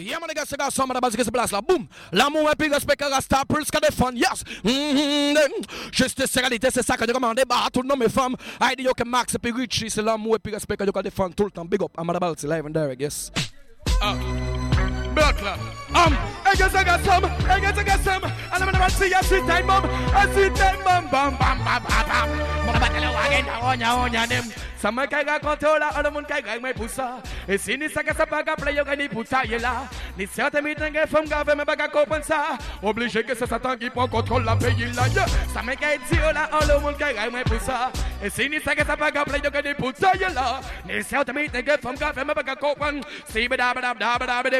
Yeah, man, les gars, c'est gars, ça, madame, c'est place là. Boum. L'amour et puis respect, rasta, plus qu'à défendre. Yes. Mm-hmm. Justice, réalité, c'est ça que je commande. Bah, tout le nom, mes femmes. I dit, que Max et puis Richie, c'est l'amour et puis respect que je défendre tout le temps. Big up, I'm about to live and direct, yes. Ah. Clot. Um, I guess I got some, I guess I got some, and I'm gonna see a sweet time bomb, a sweet time bomb, bam, bam, bam, bam, bam. Mwana batele wagen, onya, onya, dem. Sama kaiga controller, all the mun kaiga me pusa. E sini saka sa baga play yo gani puta yela. Ni certes mi tenge fam gave me baga compensa. Obligé que ça s'attend qui prend contrôle la pays là. Sama kaiga tiola, kaiga me pusa. E sini saka sa baga play yo gani puta yela. Ni certes mi tenge fam gave me baga compensa. Si ba da ba da ba da ba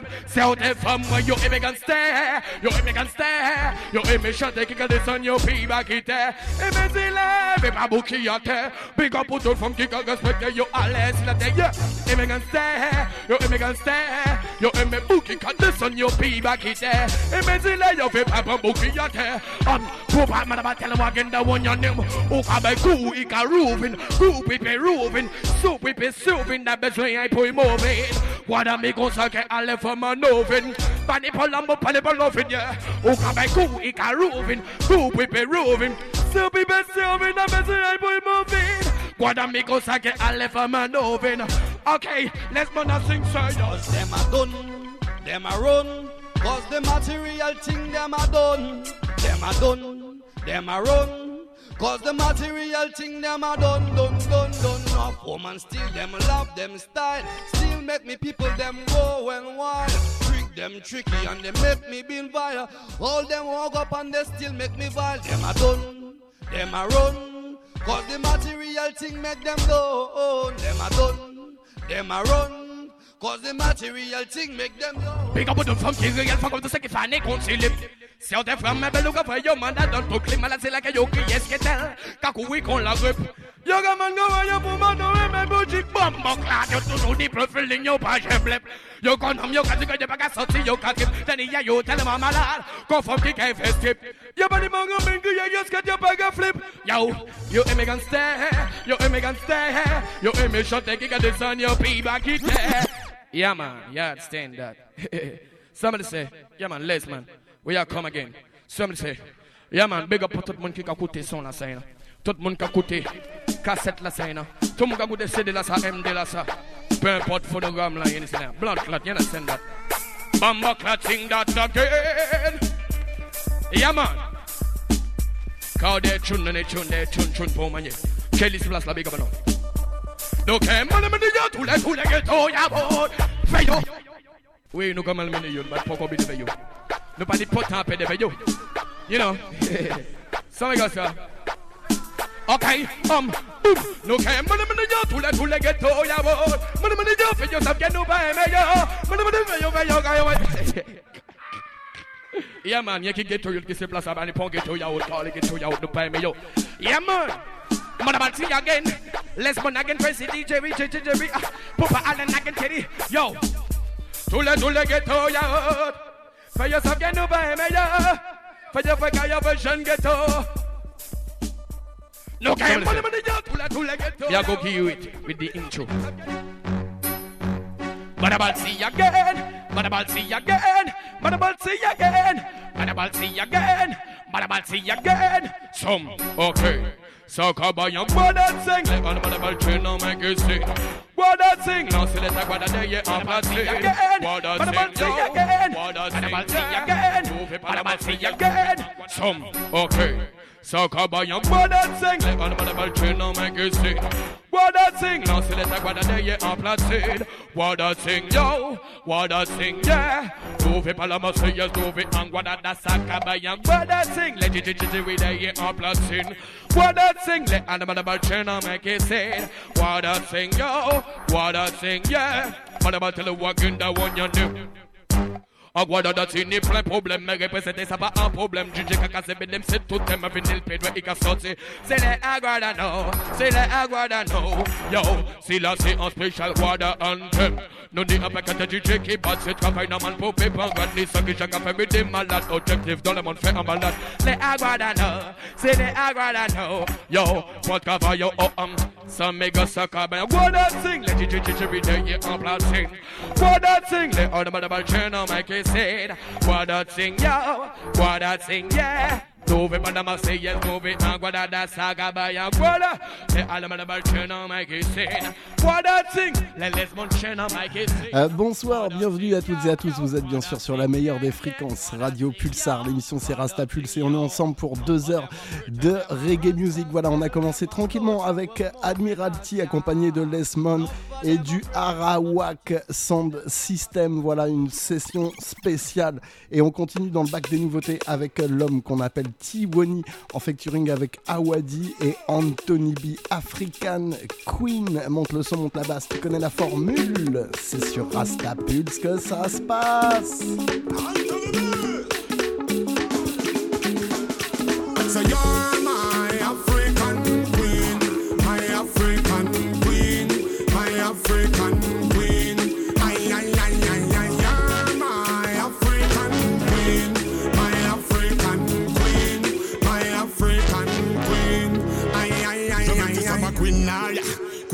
fam when you immigrant stay, you immigrant stay, you immigrant stay, kick this on your pee back it there. Immezile, be babuki yate, big up put from kick respect you alles la day, yeah. Immigrant stay, you immigrant stay, you immigrant buki cut this on your pee back it there. Immezile, you be babuki yate, um, Pupa madaba tell him again the one your name, Ukabe ku ika roofing, ku pipe roofing, soup pipe souping, that best way I put moving. What a me go sake alle for my polambo palipo lovin, yeah. Ukabe ku ika roofing, ku pipe roofing, soup pipe souping, that best way I moving. A alle for my novin. Okay, let's gonna sing sir. Cause them a done, them a run. Cause the material thing them a done, them a done, them a run. Cause the material thing them a done, done, done, done. Now woman still them love them style. Still make me people them go and wild. Them tricky and they make me be vile. All them walk up and they still make me vile. Them a done, them a run. Cause the material thing make them go. Them a done, them a run. Cause the material thing make them go. Big up with the funky real fuck up the second fan et concilium. Si on te frappe, mais look for your man that don't talk clean, malade c'est là que yo qui est-ce que tel. Kakou oui qu'on la grippe. Yo gaman go yo pour no me bougie bomb clad yo toujours des profils in yo page blep. Yo condom yo que yo pas sorti yo katip. Tani ya yo tellement malade. Conforme qui qu'est fait skip. Yo body mango mingu yo yes que yo pas flip. Yo, yo immigrant stay. Yo immigrant stay. Yo immigrant take it this on your pee back it. Yeah, man. Yeah, stand that. Somebody say, yeah, man, les, man. We are come again. Somebody say, yeah, man, big up tout le monde qui a son ça, là. Tout le monde qui cassette ça, là. Tout le monde qui CD là, ça, MD là, ça. Peu importe phonogramme là, you understand? Blood clot, you understand that? Bamba clotting that again. Yeah, man. Cause they tune, they tune, they tune, tune pour manier. Kelly's place là, big up, non. Donc, eh, man, man, yo, tous les, tous les ghettos, y'a bon. Fais yo. Oui, nous comme le milieu, mais pas comme il yo. Nous pas dit potent de yo. You know. Ça me gosse ça. Okay, um, boom. Nous quand man, man, yo, tous les, tous les ghettos, y'a bon. Man, man, yo, fais yo, ça vient nous pas aimer yo. Man, man, fais yo, fais yo, fais yo. Yeah man, y'a qui ghetto yo qui se place à bas, les ponts ghetto y'a autre, les ghetto y'a autre, nous pas aimer yo. Yeah man. Man about see again. Let's man again press DJ Richie DJ Papa Allen again Teddy. Yo. Tule tule ghetto ya. For yourself get no by me ya. For your for your version ghetto. No can man man ya tule tule ghetto. Yeah go give you it with the intro. Man about see again. Man about see again. Man about see again. Man about see again. Man about see again. Some okay. So come by young boy that sing. Like on the mother train now make you sing What that sing. Now see let go that day yeah I'm not sing What that sing yo. What that sing again Move it on the sing again. Some okay. So come by young boy that sing. Like on the mother train now make you sing What that sing. Now see let go that day yeah I'm sing What that sing yo. What that sing yeah. Move it on the sing yes move it and what that saka young boy sing Let it it it with the yeah I'm not sing What that sing Let the mother train now make you sing What that sing yo What that sing yeah. What about tell you what in the one you do Ni plein problème, mais représenter ça pas un problème. C'est bedem, c'est tout thème, venir le pédoué, il a sorti. C'est les aguadano, c'est les aguadano. Yo, si là c'est un spécial guada anthem. Nous dit avec un DJ qui bat ce travail normal pour préparer ni ce que chacun fait, mais des malades. Objectif dans le monde fait un. Les aguadano, c'est les aguadano. Yo, pour travail, yo, oh, um. Some méga sucker, ben, that thing? Les DJ every day, yeah, platine. What that thing? Les automobile channel, make said. What a thing, yo? What a thing, yeah? Bonsoir, bienvenue à toutes et à tous. Vous êtes bien sûr sur la meilleure des fréquences, Radio Pulsar. L'émission c'est Rasta Pulse et on est ensemble pour deux heures de reggae music. Voilà, on a commencé tranquillement avec Admiralty accompagné de Lesmon et du Arawak Sound System. Voilà une session spéciale et on continue dans le bac des nouveautés avec l'homme qu'on appelle Tiwani en featuring avec Awadi et Anthony B. African Queen. Monte le son, monte la basse, tu connais la formule. C'est sur Rasta Pulse que ça se passe.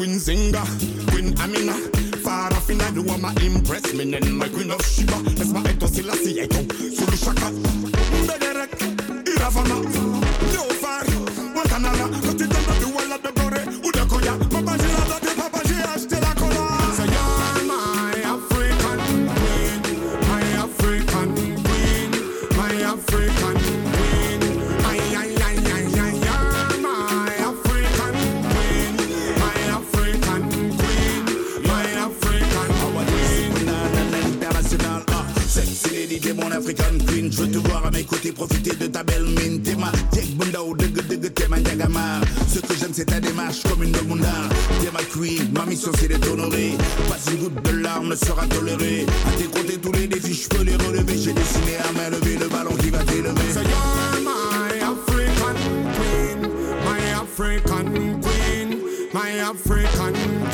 Queen Zinga, Queen Amina. Far off in the woman impress me, then my Queen of Shiba. Laisse ma être aussi la si est sur le chaka. Bederek, Iravana, Guantanara. Quand tu donnes du Walla de Boré mon African queen. Je veux te voir à mes côtés, profiter de ta belle mine. T'es ma Diek Bunda ou Dug Dug, t'es ma Diagama. Ce que j'aime, c'est ta démarche comme une Bunda. T'es ma queen, ma mission c'est de t'honorer. Pas une goutte de larmes ne sera tolérée. À tes côtés, tous les défis, je peux les relever. J'ai dessiné à main levée le ballon qui va t'élever. So you're my African queen, my African queen, my African queen.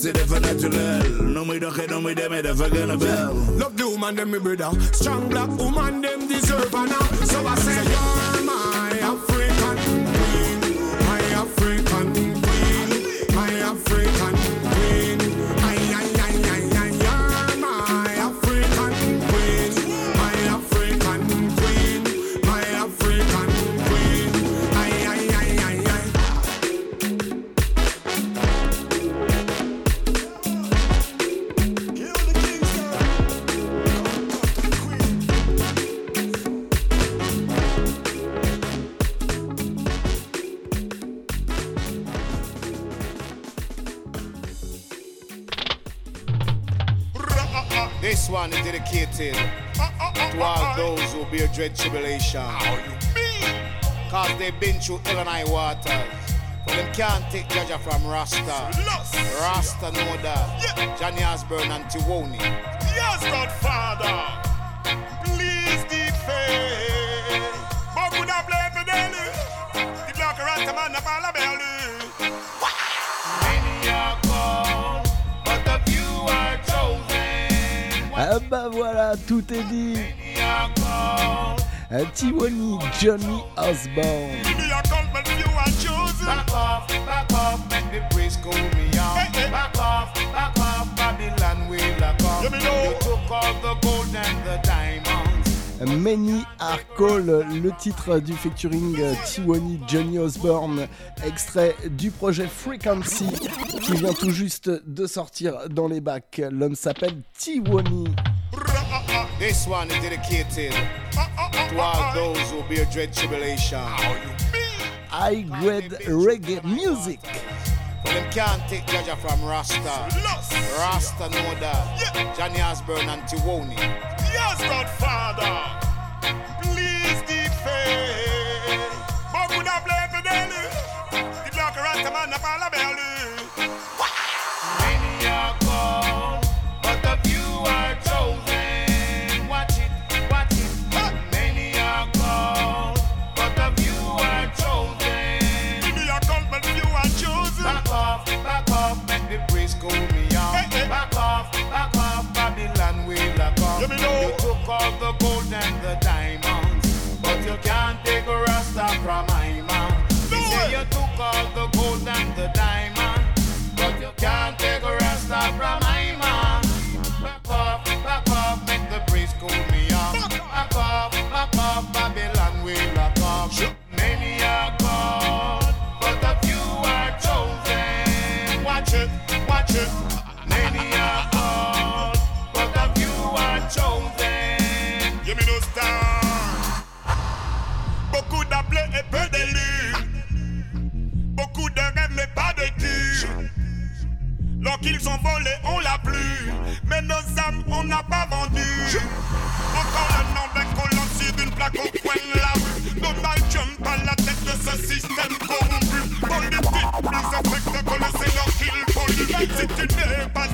C'est dafa naturel. Nu muy doxee nu muy demee dafa gën a bel. Love the woman, them me brother. Strong black woman, them deserve honor. So I say, you're those who bear dread tribulation. Cause they've been through Illinois and high waters. But them can't take Jaja from Rasta. Rasta know that. Johnny Osbourne and Tiwony. Yes, Godfather. Please defend. But could I play for Delhi? The black Rasta man of Alabama. Euh, Tiwani Johnny Osborne. Many Are Call, le titre du featuring euh, Tiwani Johnny Osborne, extrait du projet Frequency qui vient tout juste de sortir dans les bacs. L'homme s'appelle Tiwani. This one is dedicated to all those who bear dread tribulation. I grade reggae music. But them can't take Jaja from Rasta. Rasta know that. Johnny Osbourne and Tiwony. Yes, Godfather. Please defend. But would I blame the daily? The block around the man of all Beaucoup de rêves, mais pas de cul. Lorsqu'ils ont volé, on l'a plus. Mais nos âmes, on n'a pas vendu. Encore le nom d'un collant sur une plaque au coin de la rue. Donald Trump à la tête de ce système corrompu. Politique plus affecté que le Seigneur qu'il pollue. Si tu n'es pas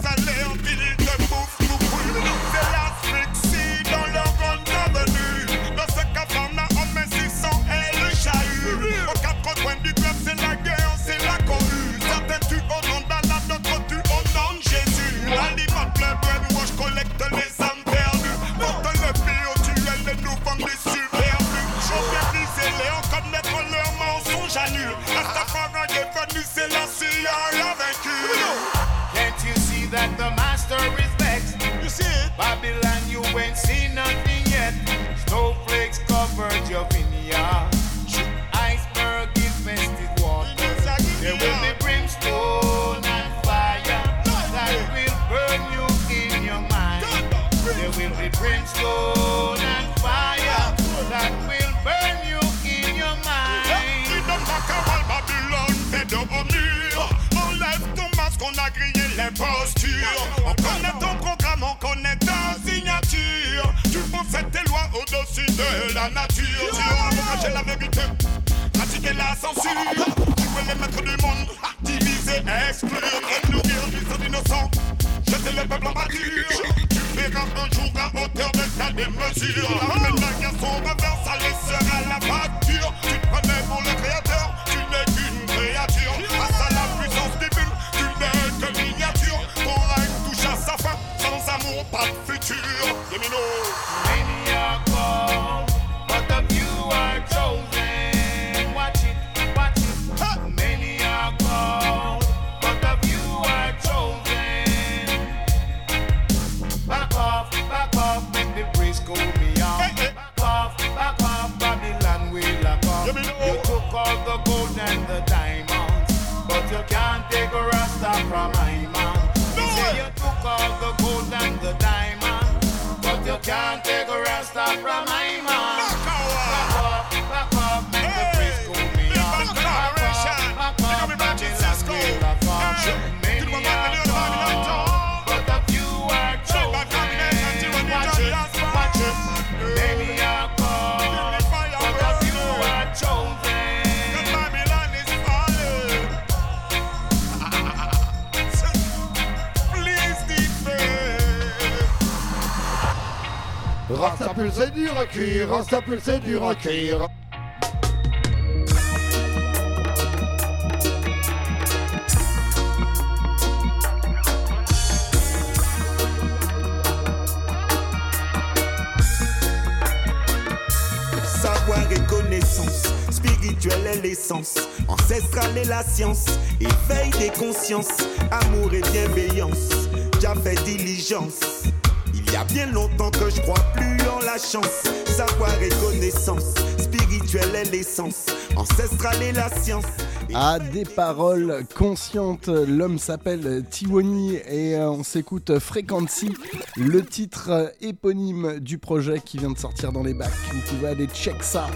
cuir, c'est. Savoir et connaissance, spirituelle est l'essence, ancestrale est la science, éveil des consciences, amour et bienveillance, déjà fait diligence. Il y a bien longtemps que je crois plus en la chance. Connaissance, spirituelle est l'essence, est la science. À des paroles conscientes, l'homme s'appelle Tiwoni et euh, on s'écoute Frequency, le titre éponyme du projet qui vient de sortir dans les bacs. Vous pouvez aller check ça.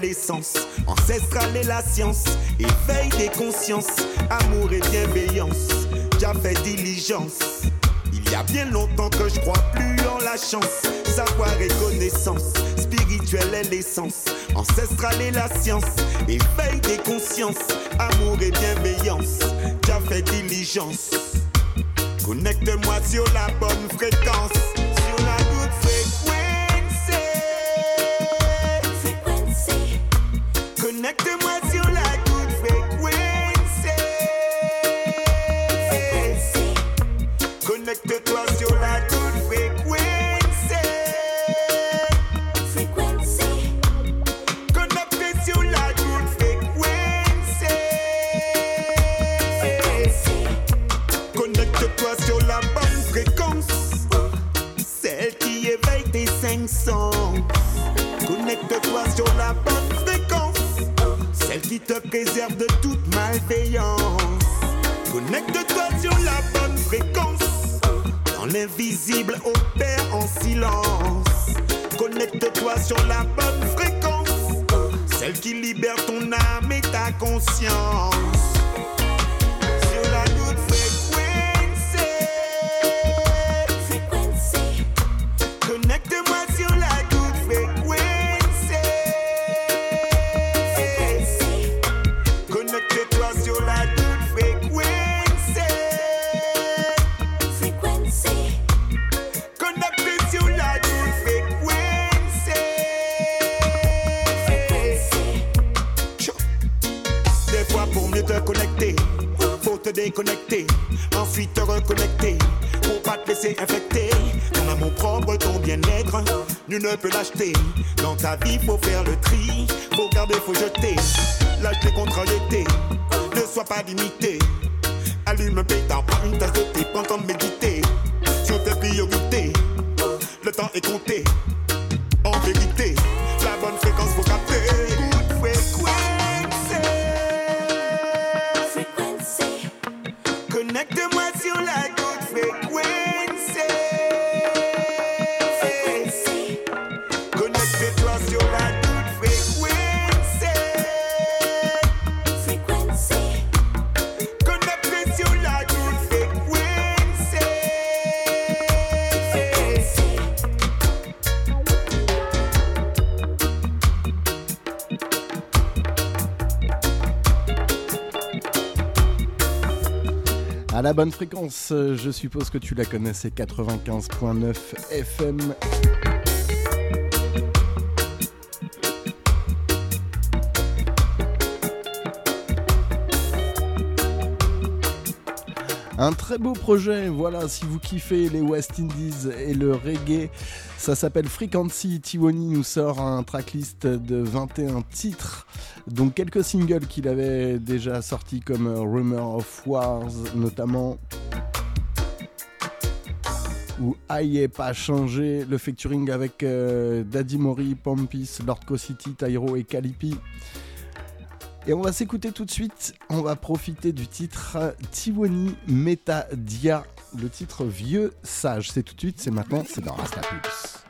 L'essence, ancestrale est la science, éveil des consciences, amour et bienveillance, fait diligence. Il y a bien longtemps que je crois plus en la chance, savoir et connaissance, spirituelle est l'essence, ancestrale est la science, éveil des consciences, amour et bienveillance, fait diligence. Connecte-moi sur la bonne fréquence, bonne fréquence, je suppose que tu la connais, c'est 95.9 FM. Un très beau projet, voilà, si vous kiffez les West Indies et le reggae, ça s'appelle Frequency. Tiwoni nous sort un tracklist de 21 titres, donc quelques singles qu'il avait déjà sortis comme Rumor of Wars notamment. Ou Aïe pas changé, le featuring avec euh, Daddy Mori, Pompis, Lord City, Tyro et Calipi. Et on va s'écouter tout de suite, on va profiter du titre Tiwoni Meta Dia, le titre Vieux Sage. C'est tout de suite, c'est maintenant, c'est dans Rasta Pulse.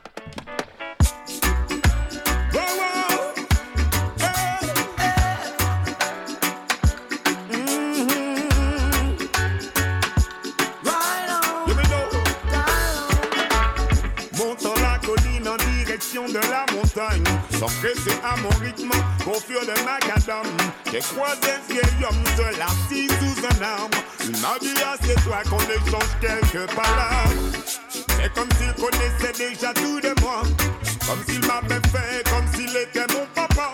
Montagne Sans presser à mon rythme, confure le macadam J'ai croisé vieil homme seul assis sous un arbre. Il m'a dit ah c'est toi qu'on échange quelques paroles C'est comme s'il connaissait déjà tout de moi. Comme s'il m'avait fait, comme s'il était mon papa.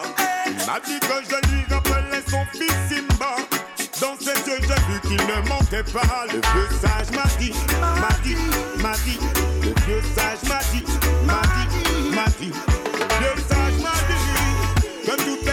Il m'a dit que je lui rappelais son fils Simba. Dans ses yeux, j'ai vu qu'il ne mentait pas. Le vieux sage m'a dit, m'a dit, m'a dit. Le vieux sage m'a dit, m'a dit, dans You.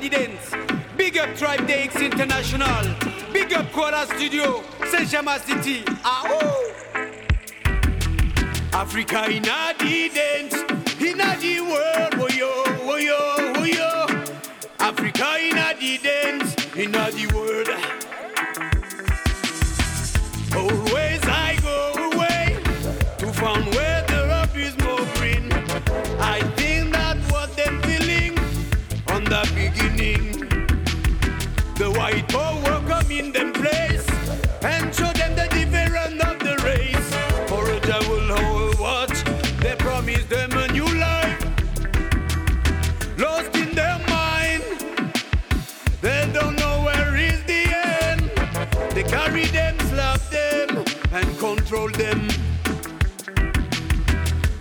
Gina Dance. Big up Tribe DX International. Big up Koala Studio. Saint Jamas City. Ah, ooh. Africa in a the dance. In a the world. Oh yo, oh yo, oh yo. Africa in a the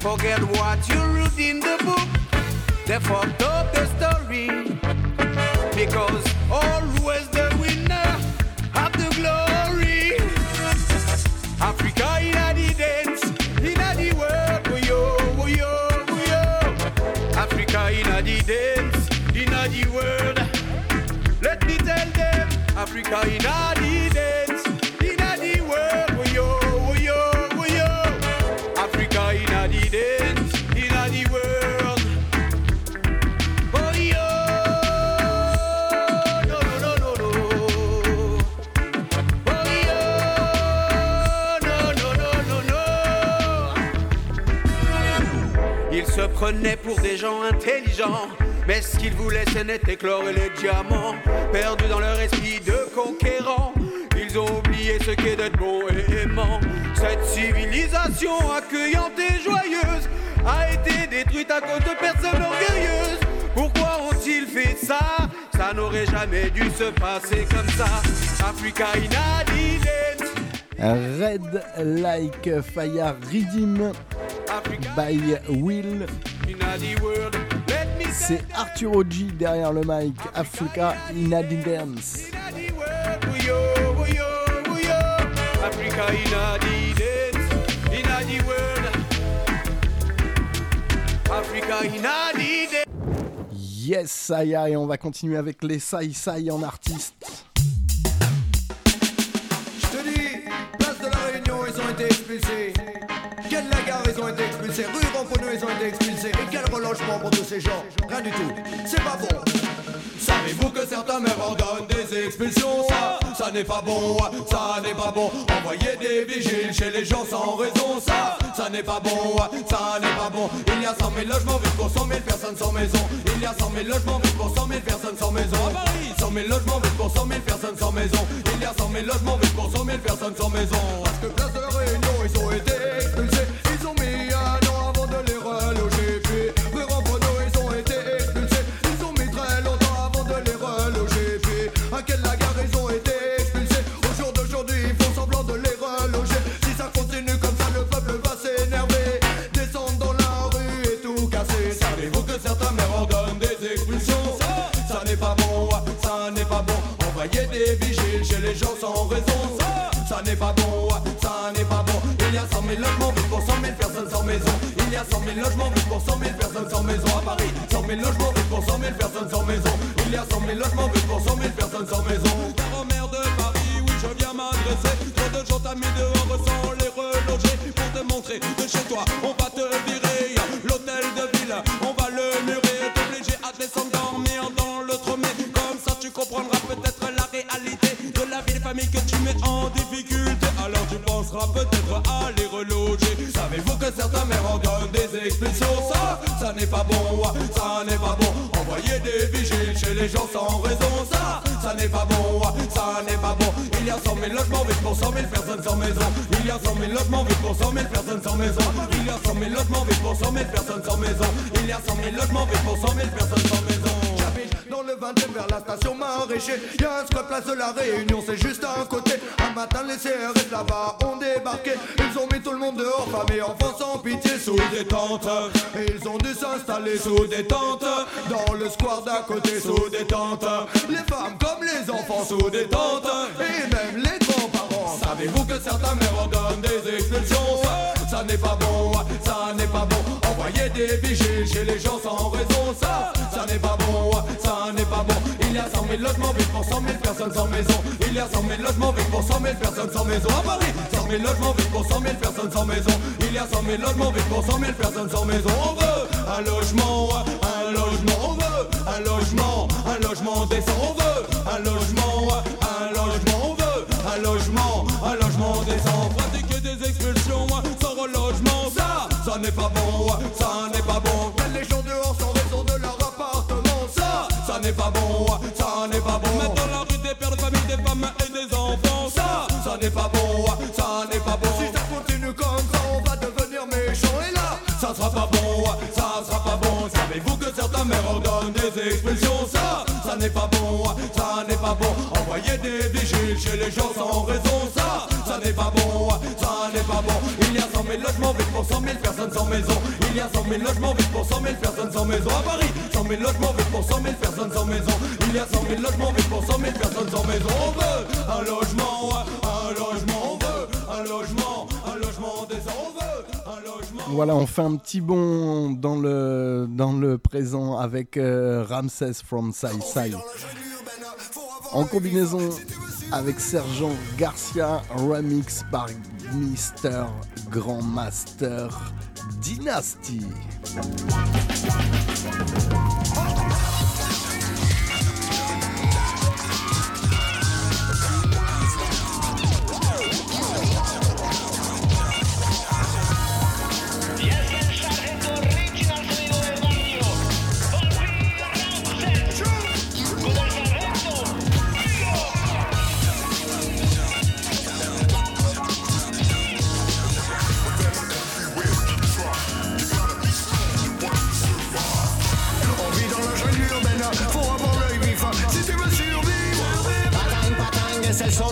Forget what you wrote in the book. They fucked up the story. Because always the winner have the glory. Africa in the dance, in a the world, oh yo, oh yo, oh yo. Africa in the dance, in the world. Let me tell them, Africa in a the pour des gens intelligents, mais ce qu'ils voulaient ce n'était que l'or et les diamants, perdus dans leur esprit de conquérants. Ils ont oublié ce qu'est d'être bon et aimant. Cette civilisation accueillante et joyeuse a été détruite à cause de personnes orgueilleuses. Pourquoi ont-ils fait ça? Ça n'aurait jamais dû se passer comme ça. Africa inadident. Red Like Fire Redeem by Will. Inadi world. Let me C'est Arturo G derrière le mic. Africa in a Dance. Inadi world. Oh yo, oh yo, oh yo. Africa inadident. Inadi world. Africa inadident. Yes, Saya, et on va continuer avec les Sai Sai en artiste. Je te dis, expulsés Quelle lagarde ils ont été expulsés Rue Ramponneau ils ont été expulsés. Et quel relogement pour tous ces gens? Rien du tout, c'est pas bon. Savez-vous que certains maires ordonnent des expulsions? Ça, ça n'est pas bon, ça n'est pas bon. Envoyer des vigiles chez les gens sans raison. Ça, ça n'est pas bon, ça n'est pas bon. Il y a 100 000 logements vides pour 100 000 personnes sans maison. Il y a 100 000 logements vides pour 100 000 personnes sans maison. À Paris, 100 000 logements vides pour 100 000 personnes sans maison. Il y a 100 000 logements vides pour 100 000 personnes sans maison. Parce que place de la Réunion ils ont été expulsés Puis à quelle lagarde ils ont été Au jour d'aujourd'hui ils font semblant de les reloger. Si ça continue comme ça le peuple va s'énerver. Descendre dans la rue et tout casser. Savez-vous que certains maires ordonnent des expulsions? Ça, n'est pas bon, ça n'est pas bon. Envoyer des vigiles chez les gens sans raison. Ça, ça n'est pas bon, ça n'est pas bon. Il y a 100 000 logements vides pour 100 000 personnes sans maison. Il y a 100 000 logements vides pour 100 000 personnes sans maison. À Paris 100 000 logements vides pour 100 000 personnes sans maison Il y a 100 000 logements vides pour 100 000 personnes sans maison. Car au maire de Paris, oui je viens m'adresser. Trop de gens t'as mis dehors sans les reloger. Pour te montrer que chez toi on va te virer. L'hôtel de ville, on va le murer. T'obliger à descendre dormir dans le tromé. Comme ça tu comprendras peut-être la réalité De la vie des familles que tu mets en difficulté. Alors tu penseras peut-être à les reloger. Savez-vous que certains maires ordonnent des expulsions? Ça, ça n'est pas bon, ça les gens sans raison Ça, ça n'est pas bon, ça n'est pas bon. Il y a 100 000 logements vides pour 100 000 personnes sans maison. Il y a 100 000 logements vides pour 100 000 personnes sans maison. Il y a 100 000 logements vides pour 100 000 personnes sans maison. Il y a 100 000 logements vides pour 100 000 personnes sans maison dans le 20 vers la station maraîcher Y'a un squat place de la Réunion, c'est juste à un côté. Un matin les CRS là-bas ont débarqué. Ils ont mis tout le monde dehors, femmes et enfants sans pitié Sous des tentes. Et ils ont dû s'installer sous des tentes. Dans le square d'à côté sous des tentes. Les femmes comme les enfants sous des tentes. Et même les grands-parents. Savez-vous que certains maires ordonnent des expulsions? Ça, n'est pas bon, ça n'est pas bon. Envoyer des vigiles chez les gens sans raison. Ça, ça n'est pas bon, a 100 000 logements vides pour 100 000 personnes sans maison. Il y a 100 000 logements vides pour 100 000 personnes sans maison. À Paris, 100 000 logements vides pour 100 000 personnes sans maison. Il y a 100 000 logements vides pour 100 000 personnes sans maison. On veut un logement, un logement On veut un logement, un logement décent. On veut un logement, un logement On veut un logement, un logement décent. Pratiquer des expulsions sans relogement Ça, ça n'est pas bon, ça n'est pas bon, ça n'est pas bon. Si ça continue comme ça on va devenir méchant. Et là, ça sera pas bon, ça sera pas bon. Savez-vous que certains maires ordonnent des expulsions Ça, ça n'est pas bon, ça n'est pas bon. Envoyer des vigiles chez les gens sans raison. Ça, ça n'est pas bon, ça n'est pas bon. Il y a 100 000 logements vides pour 100 000 personnes sans maison. Il y a 100 000 logements vides pour 100 000 personnes sans maison. À Paris, 100 000 logements vides pour 100 000 personnes sans maison. Il y a 100 000 logements vides pour 100 000 personnes sans maison. On veut un logement, un logement Voilà, on fait un petit bond dans le, présent avec euh, Ramsès from Sai Sai. En combinaison avec Sergent Garcia, remix par Mister Grandmaster Dynasty.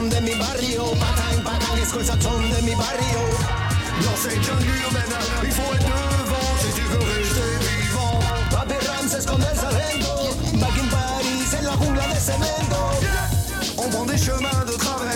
De mi barrio. Patang, patang, escucha el son de mi barrio. Dans cette il faut être devant si tu veux rester vivant. Papi Ramses con el sargento. Back in Paris, en la jungla de cemento. On prend des chemins de travers,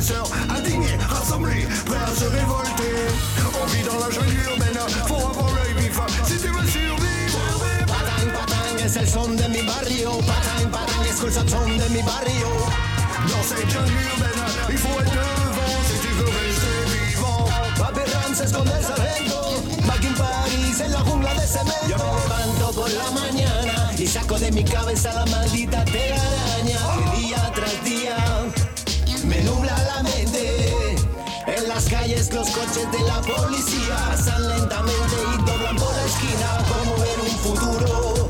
sœurs, indignés, rassemblés, prêts à se révolter. On vit dans la jungle urbaine, faut avoir l'œil vif si tu veux survivre. Patang, patang, es el son de mi barrio. Patang, patang, escucha el son de mi barrio. Dans cette jungle urbaine, il faut être devant si tu veux rester vivant. Papi Ramses con el sargento. Back in Paris, en la jungla de cemento. Yo me levanto por la mañana y saco de mi cabeza la maldita telaraña. Día tras día calles los coches de la policía pasan lentamente y doblan por la esquina como ver un futuro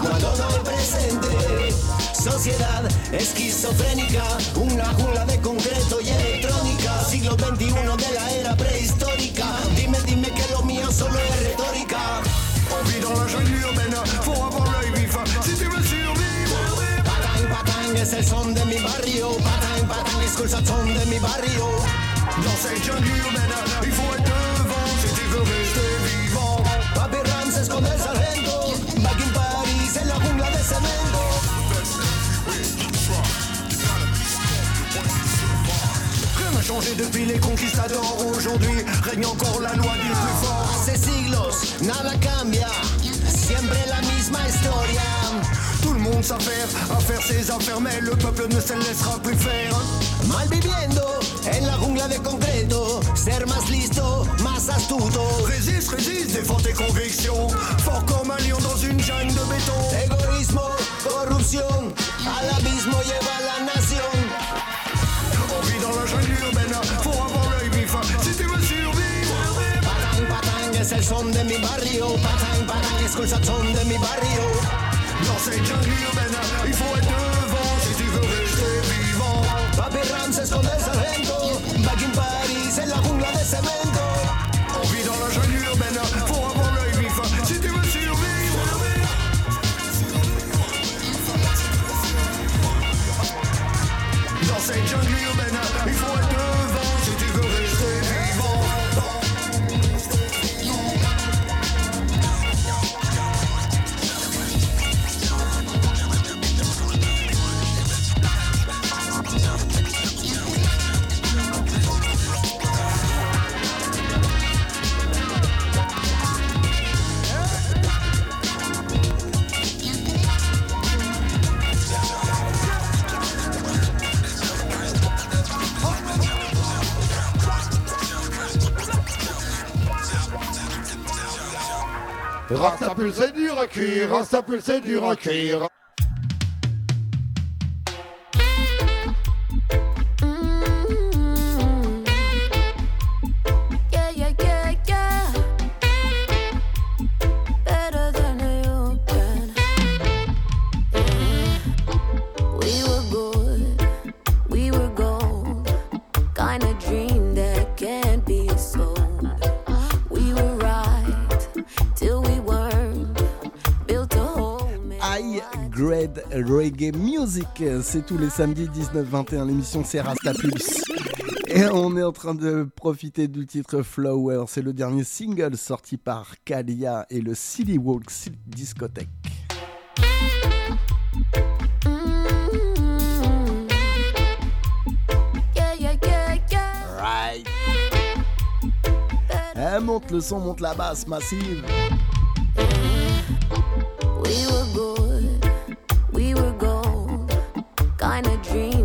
cuando no hay presente. Sociedad esquizofrénica, una jungla de concreto y electrónica. Siglo XXI de la era prehistórica. Dime, dime que lo mío solo es retórica. On vit dans la jungle urbaine, faut avoir l'œil vif si tu veux survivre. Patang, patang, es el son de mi barrio. Patang, patang, escucha el son de mi barrio. Dans cette jungle urbaine, il faut être devant si tu veux rester vivant. Papi Ramses con el sargento. Back Paris, en la jungla de cemento. Rien n'a changé depuis les conquistadors. Aujourd'hui règne encore la loi du plus fort. Hace siglos, nada cambia. Siempre la misma historia. Le monde s'affaire à faire ses affaires, mais le peuple ne se laissera plus faire. Mal viviendo en la jungla de concreto. Ser más listo, más astuto. Résiste, résiste, défends tes convictions. Fort comme un lion dans une jungle de béton. Egoísmo, corrupción. Al abismo lleva la nación. On vit dans la jungle urbaine, faut avoir l'œil vif si tu veux survivre. Patang, patang, es el son de mi barrio. Patang, patang, escucha el son de mi barrio c'est Johnny Lumena, il faut être devant si tu veux rester vivant. Paperran, c'est ce qu'on est, Sargento. Back in Paris, c'est la jungla de cement. Rastapuls c'est dur à cuire, Rastapuls c'est dur à C'est tous les samedis 19-21, l'émission c'est Rastapulse. Et on est en train de profiter du titre Flower, c'est le dernier single sorti par Kalia et le Silly Walk Discothèque. Right. Eh, monte le son, monte la basse massive. Kind of dream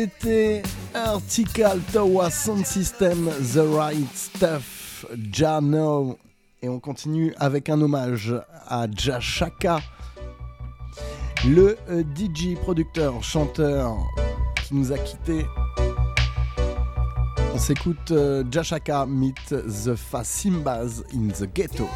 c'était Article Tower Sound System, The Right Stuff, Jano. Et on continue avec un hommage à Jashaka, le euh, DJ, producteur, chanteur qui nous a quittés. On s'écoute euh, Jashaka meet the Fasimbas in the Ghetto.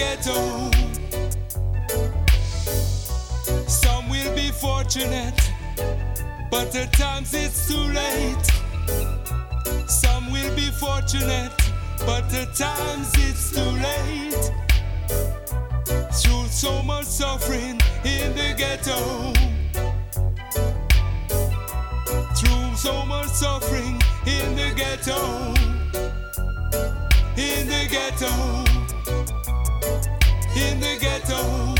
ghetto. Some will be fortunate, but at times it's too late. Some will be fortunate, but at times it's too late. Through so much suffering in the ghetto. Through so much suffering in the ghetto. In the ghetto ghetto.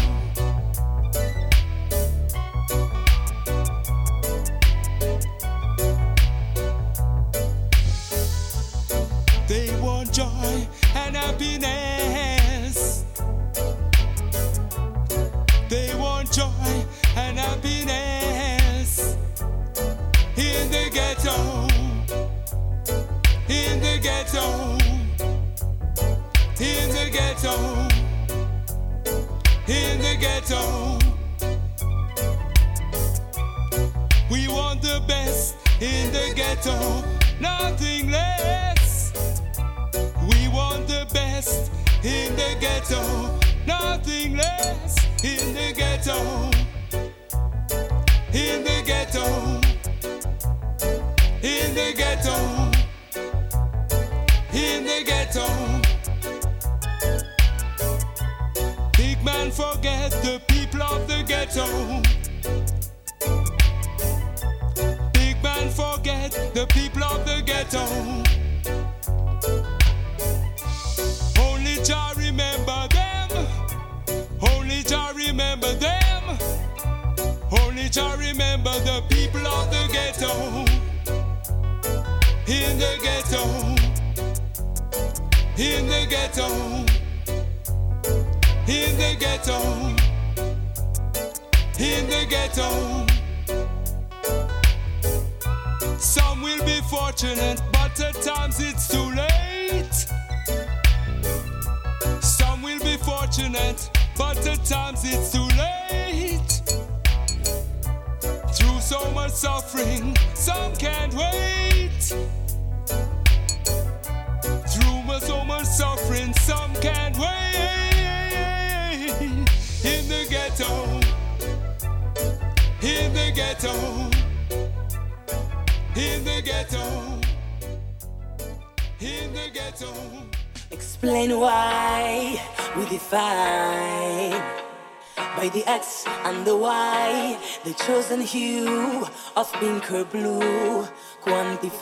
Hue of pink or blue quantifies.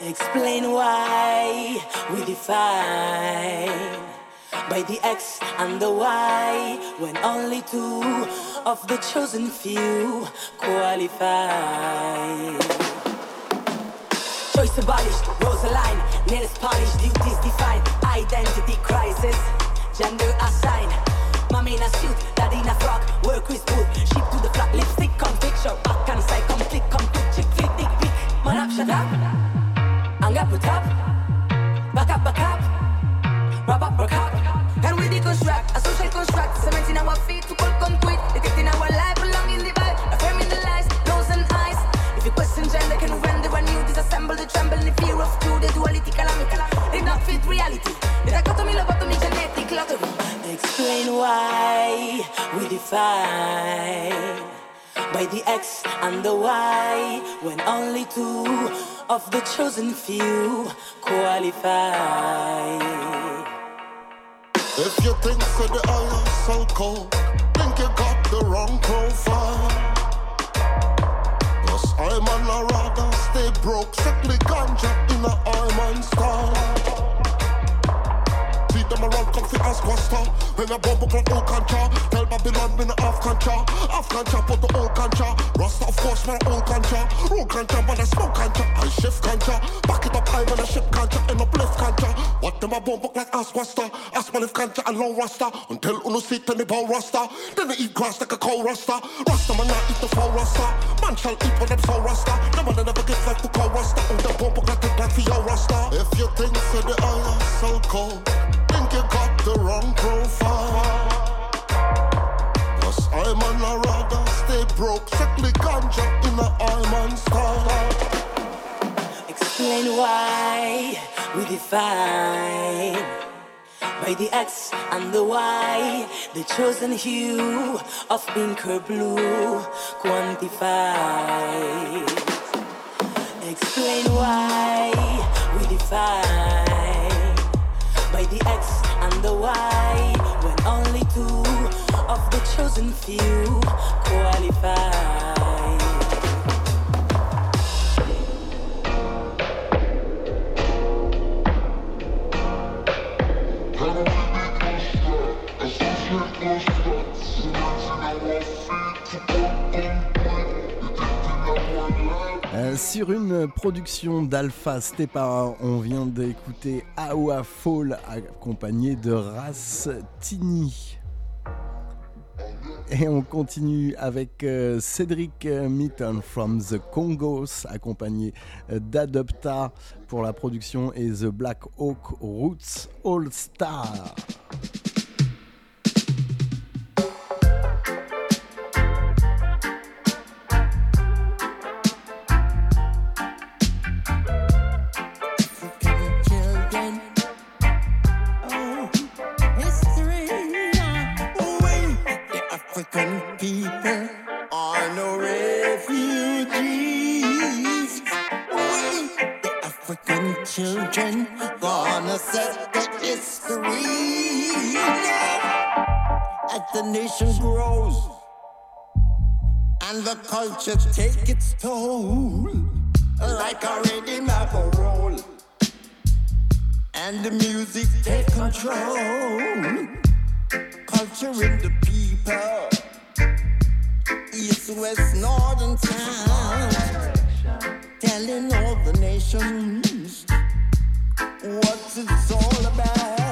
Explain why we define by the X and the Y when only two of the chosen few qualify. Choice abolished, Rosaline, nails polished, duties defined, identity crisis, gender assigned. Mommy in a suit, daddy in a frock, work with boot, ship to the flat, lipstick, come picture, back and side, come click, come click, chick, flick, dick, pick. Man up, shut up, hang up, put up, we by the X and the Y when only two of the chosen few qualify. If you think so the oil so cold, think you got the wrong profile. Cause I'm on a rather stay broke, strictly ganja in a Iron style. Them around comfy as Costa. When I bomb clock old contra, tell Babylon me no off contra. Off contra put the old contra. Rasta of course man old contra. Road contra man a smoke contra. I shift contra. Back it up I'm on a ship contra and a bliff contra. What them a book like ass Rasta. Ask man if contra and low Rasta. Until uno sit in the bow Rasta. Then they eat grass like a cow Rasta. Rasta man not eat the foul Rasta. Man shall eat when soul Rasta. No man never give life to cow Rasta. And the book like the black for your Rasta. If you think so the oil so cold. You got the wrong profile. Cause I'm on a rather stay broke, strictly ganja in a Iron style. Explain why we define by the X and the Y, the chosen hue of pink or blue quantify. Explain why we define by the X and the Y when only two of the chosen few qualify. Euh, sur une production d'Alpha Stepa, on vient d'écouter Awa Fall accompagné de Ras Tini. Et on continue avec euh, Cédric Mitton from the Congos, accompagné euh, d'Adopta pour la production et The Black Hawk Roots All Star. Children, gonna set the history. As the nation grows and the culture take its toll, like a ready map roll and the music take control. Culture in the people, east, west, northern south, telling all the nations what it's all about.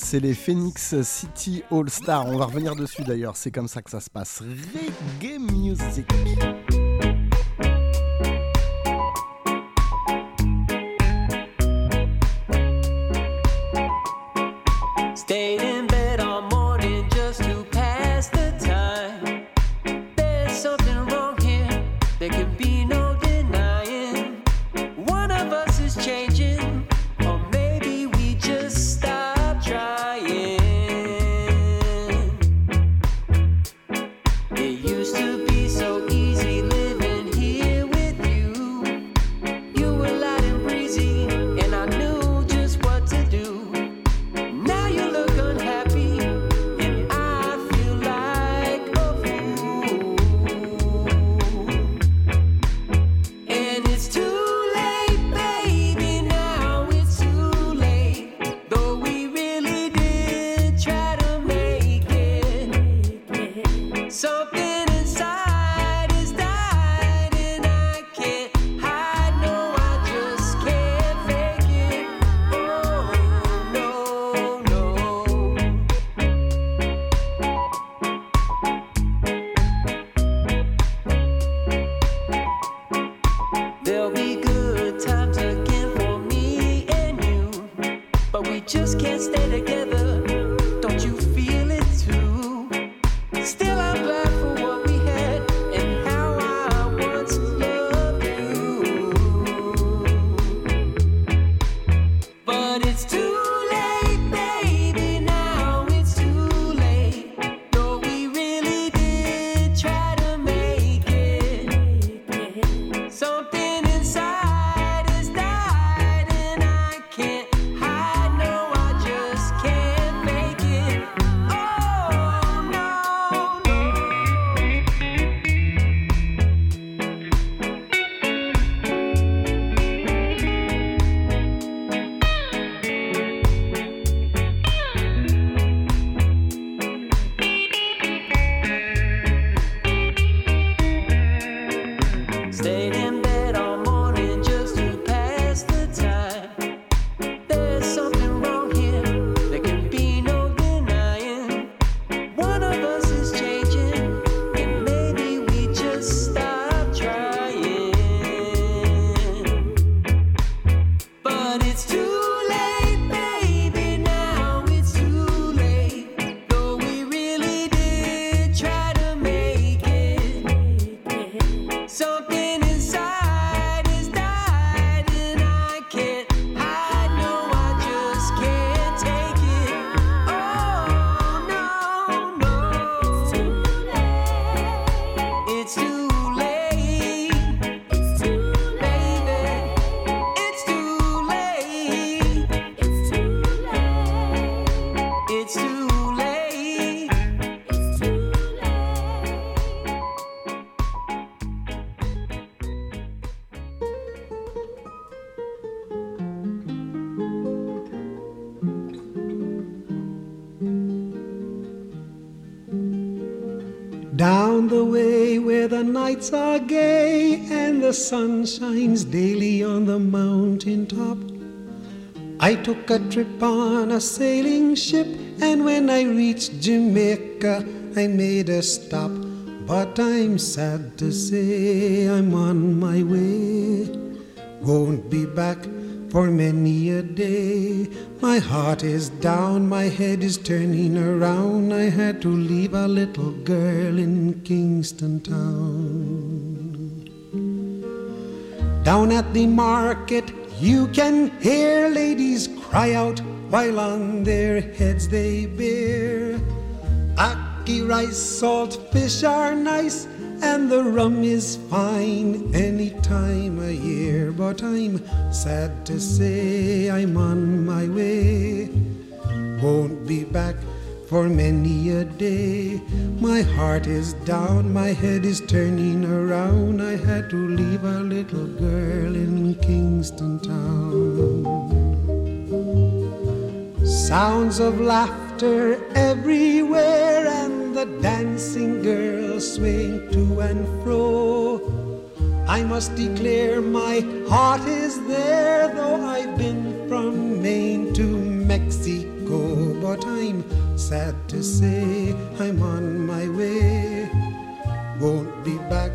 c'est les Phoenix City All Stars. On va revenir dessus d'ailleurs, c'est comme ça que ça se passe. Reggae music. I took a trip on a sailing ship, and when I reached Jamaica, I made a stop. But I'm sad to say I'm on my way. Won't be back for many a day. My heart is down, my head is turning around. I had to leave a little girl in Kingston Town. Down at the market, you can hear ladies cry out while on their heads they bear. Ackee rice, salt fish are nice, and the rum is fine any time of year. But I'm sad to say I'm on my way. Won't be back for many a day. My heart is down, my head is turning around. I had to leave a little girl in Kingston Town. Sounds of laughter everywhere, and the dancing girls swing to and fro. I must declare my heart is there, though I've been from Maine to Mexico. But I'm sad to say I'm on my way. Won't be back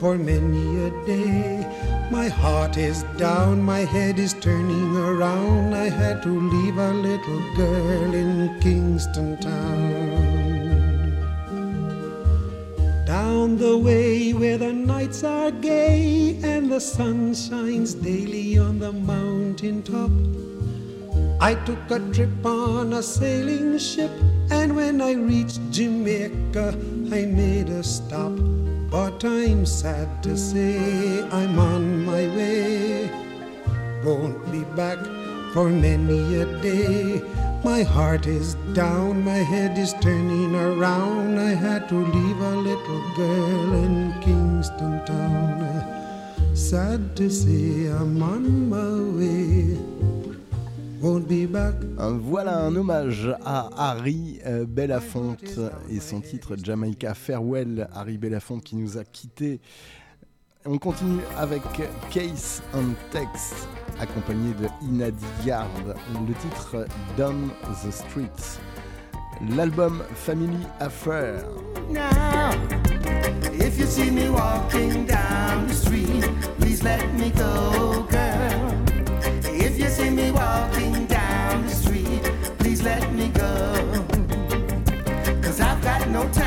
for many a day. My heart is down, my head is turning around. I had to leave a little girl in Kingston Town. Down the way where the nights are gay and the sun shines daily on the mountain top. I took a trip on a sailing ship, and when I reached Jamaica, I made a stop. But I'm sad to say I'm on my way. Won't be back for many a day. My heart is down, my head is turning around. I had to leave a little girl in Kingston Town. Sad to say I'm on my way. Won't be back. Voilà un hommage à Harry euh, Belafonte et son titre Jamaica Farewell. Harry Belafonte qui nous a quittés. On continue avec Case and Tex, accompagné de Inadi Le titre Down the Street. L'album Family Affair. Now, if you see me walking down the street, please let me go, girl. Me walking down the street, please let me go. Cause I've got no time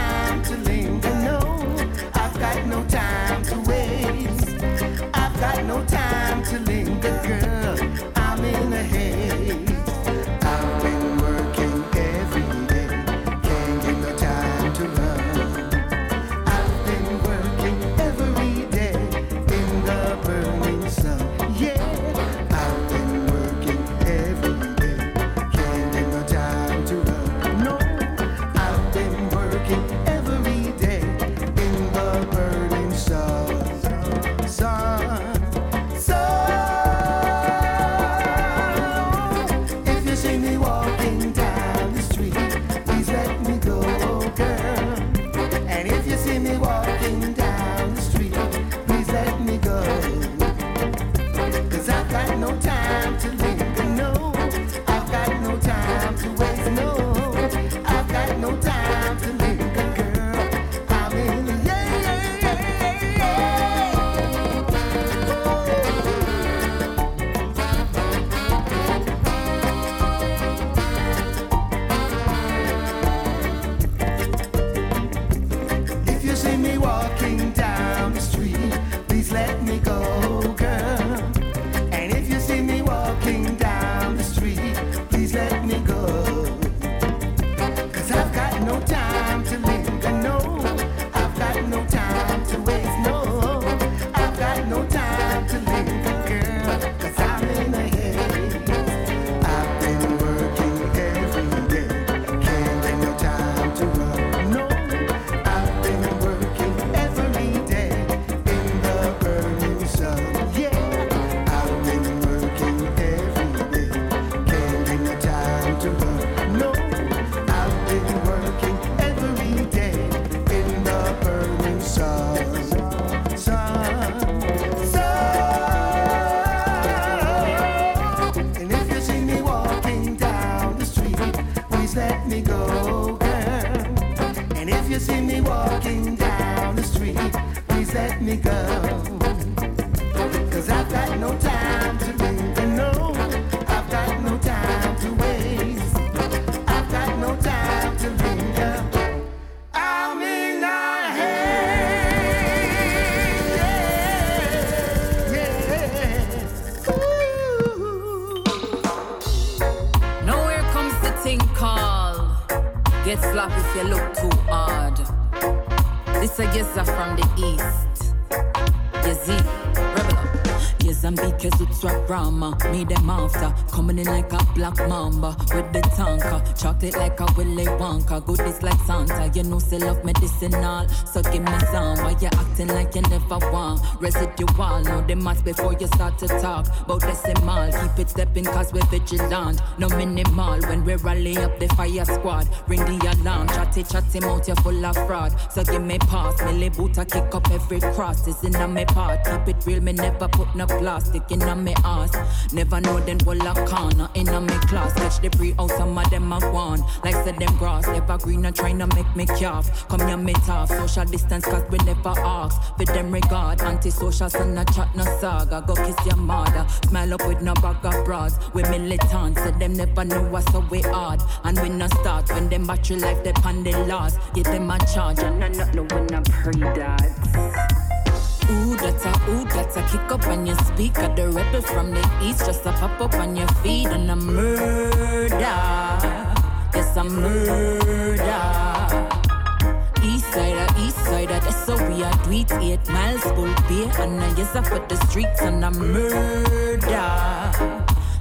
Me them after. Coming in like a black mamba with the tanker. Chocolate like a Willy Wonka. Goodies like Santa. You know, still love medicinal. So give me some. Why you acting like you never want? Residual. Know the maths before you start to talk. About decimal. Keep it stepping cause we're vigilant. No minimal. When we rally up the fire squad. Ring the alarm. Chatty chatty mouth. You're full of fraud. So give me pass. Millie boot. I kick up every cross. It's in me part. Keep it real. Me never put no plastic in me ass. Never know them will a corner in a me class. Catch the pre out. Some of them a one. Like said them grass. Never green and trying to make me calf. Come here me tough. Social distance cause we never ask. For them regard. Anti-social son a chat no saga. Go kiss your mother. Smile up with no bag of bras. We militant. So them never know what's so we hard. And we no start when them battery life depend the laws. Get them a charge. And I not know when I pray that. Ooh, that's a, kick up on your speaker. The rebel from the east just a pop up on your feet and a murder. Yes, a murder. East side, east side, that's so we are it. Eight miles, full beer, and I yes, I for the streets and a murder.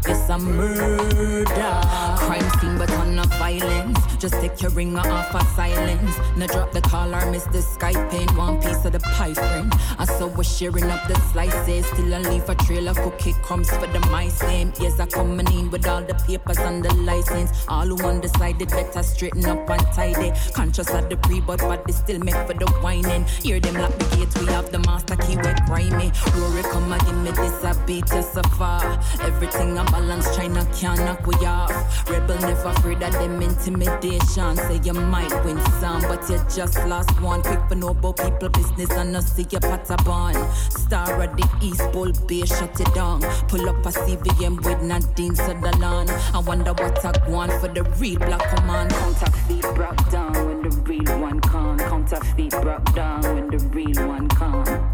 Yes, a murder. Crime scene, but on of violence. Just take your ringer off of silence. Now drop the call or miss the Skype in. One piece of the pie friend. I saw we're sharing up the slices. Still I leave a trail of cookie crumbs for the mice. Same ears I coming in with all the papers and the license. All who undecided better straighten up and tidy. Conscious of the pre, but body still make for the whining. Hear them lock the gates. We have the master key, we grimy. Rory, come and give me this a beat you so far. Everything I'm balance, China can't knock we off. Rebel never afraid of them intimidation. Say you might win some, but you just lost one. Quick for about people business and not see your patabon. Star of the East Bull Bay, shut it down. Pull up a CVM with Nadine Sutherland. I wonder what I want for the real black command. Counterfeit brought down when the real one come. Counterfeit brought down when the real one come.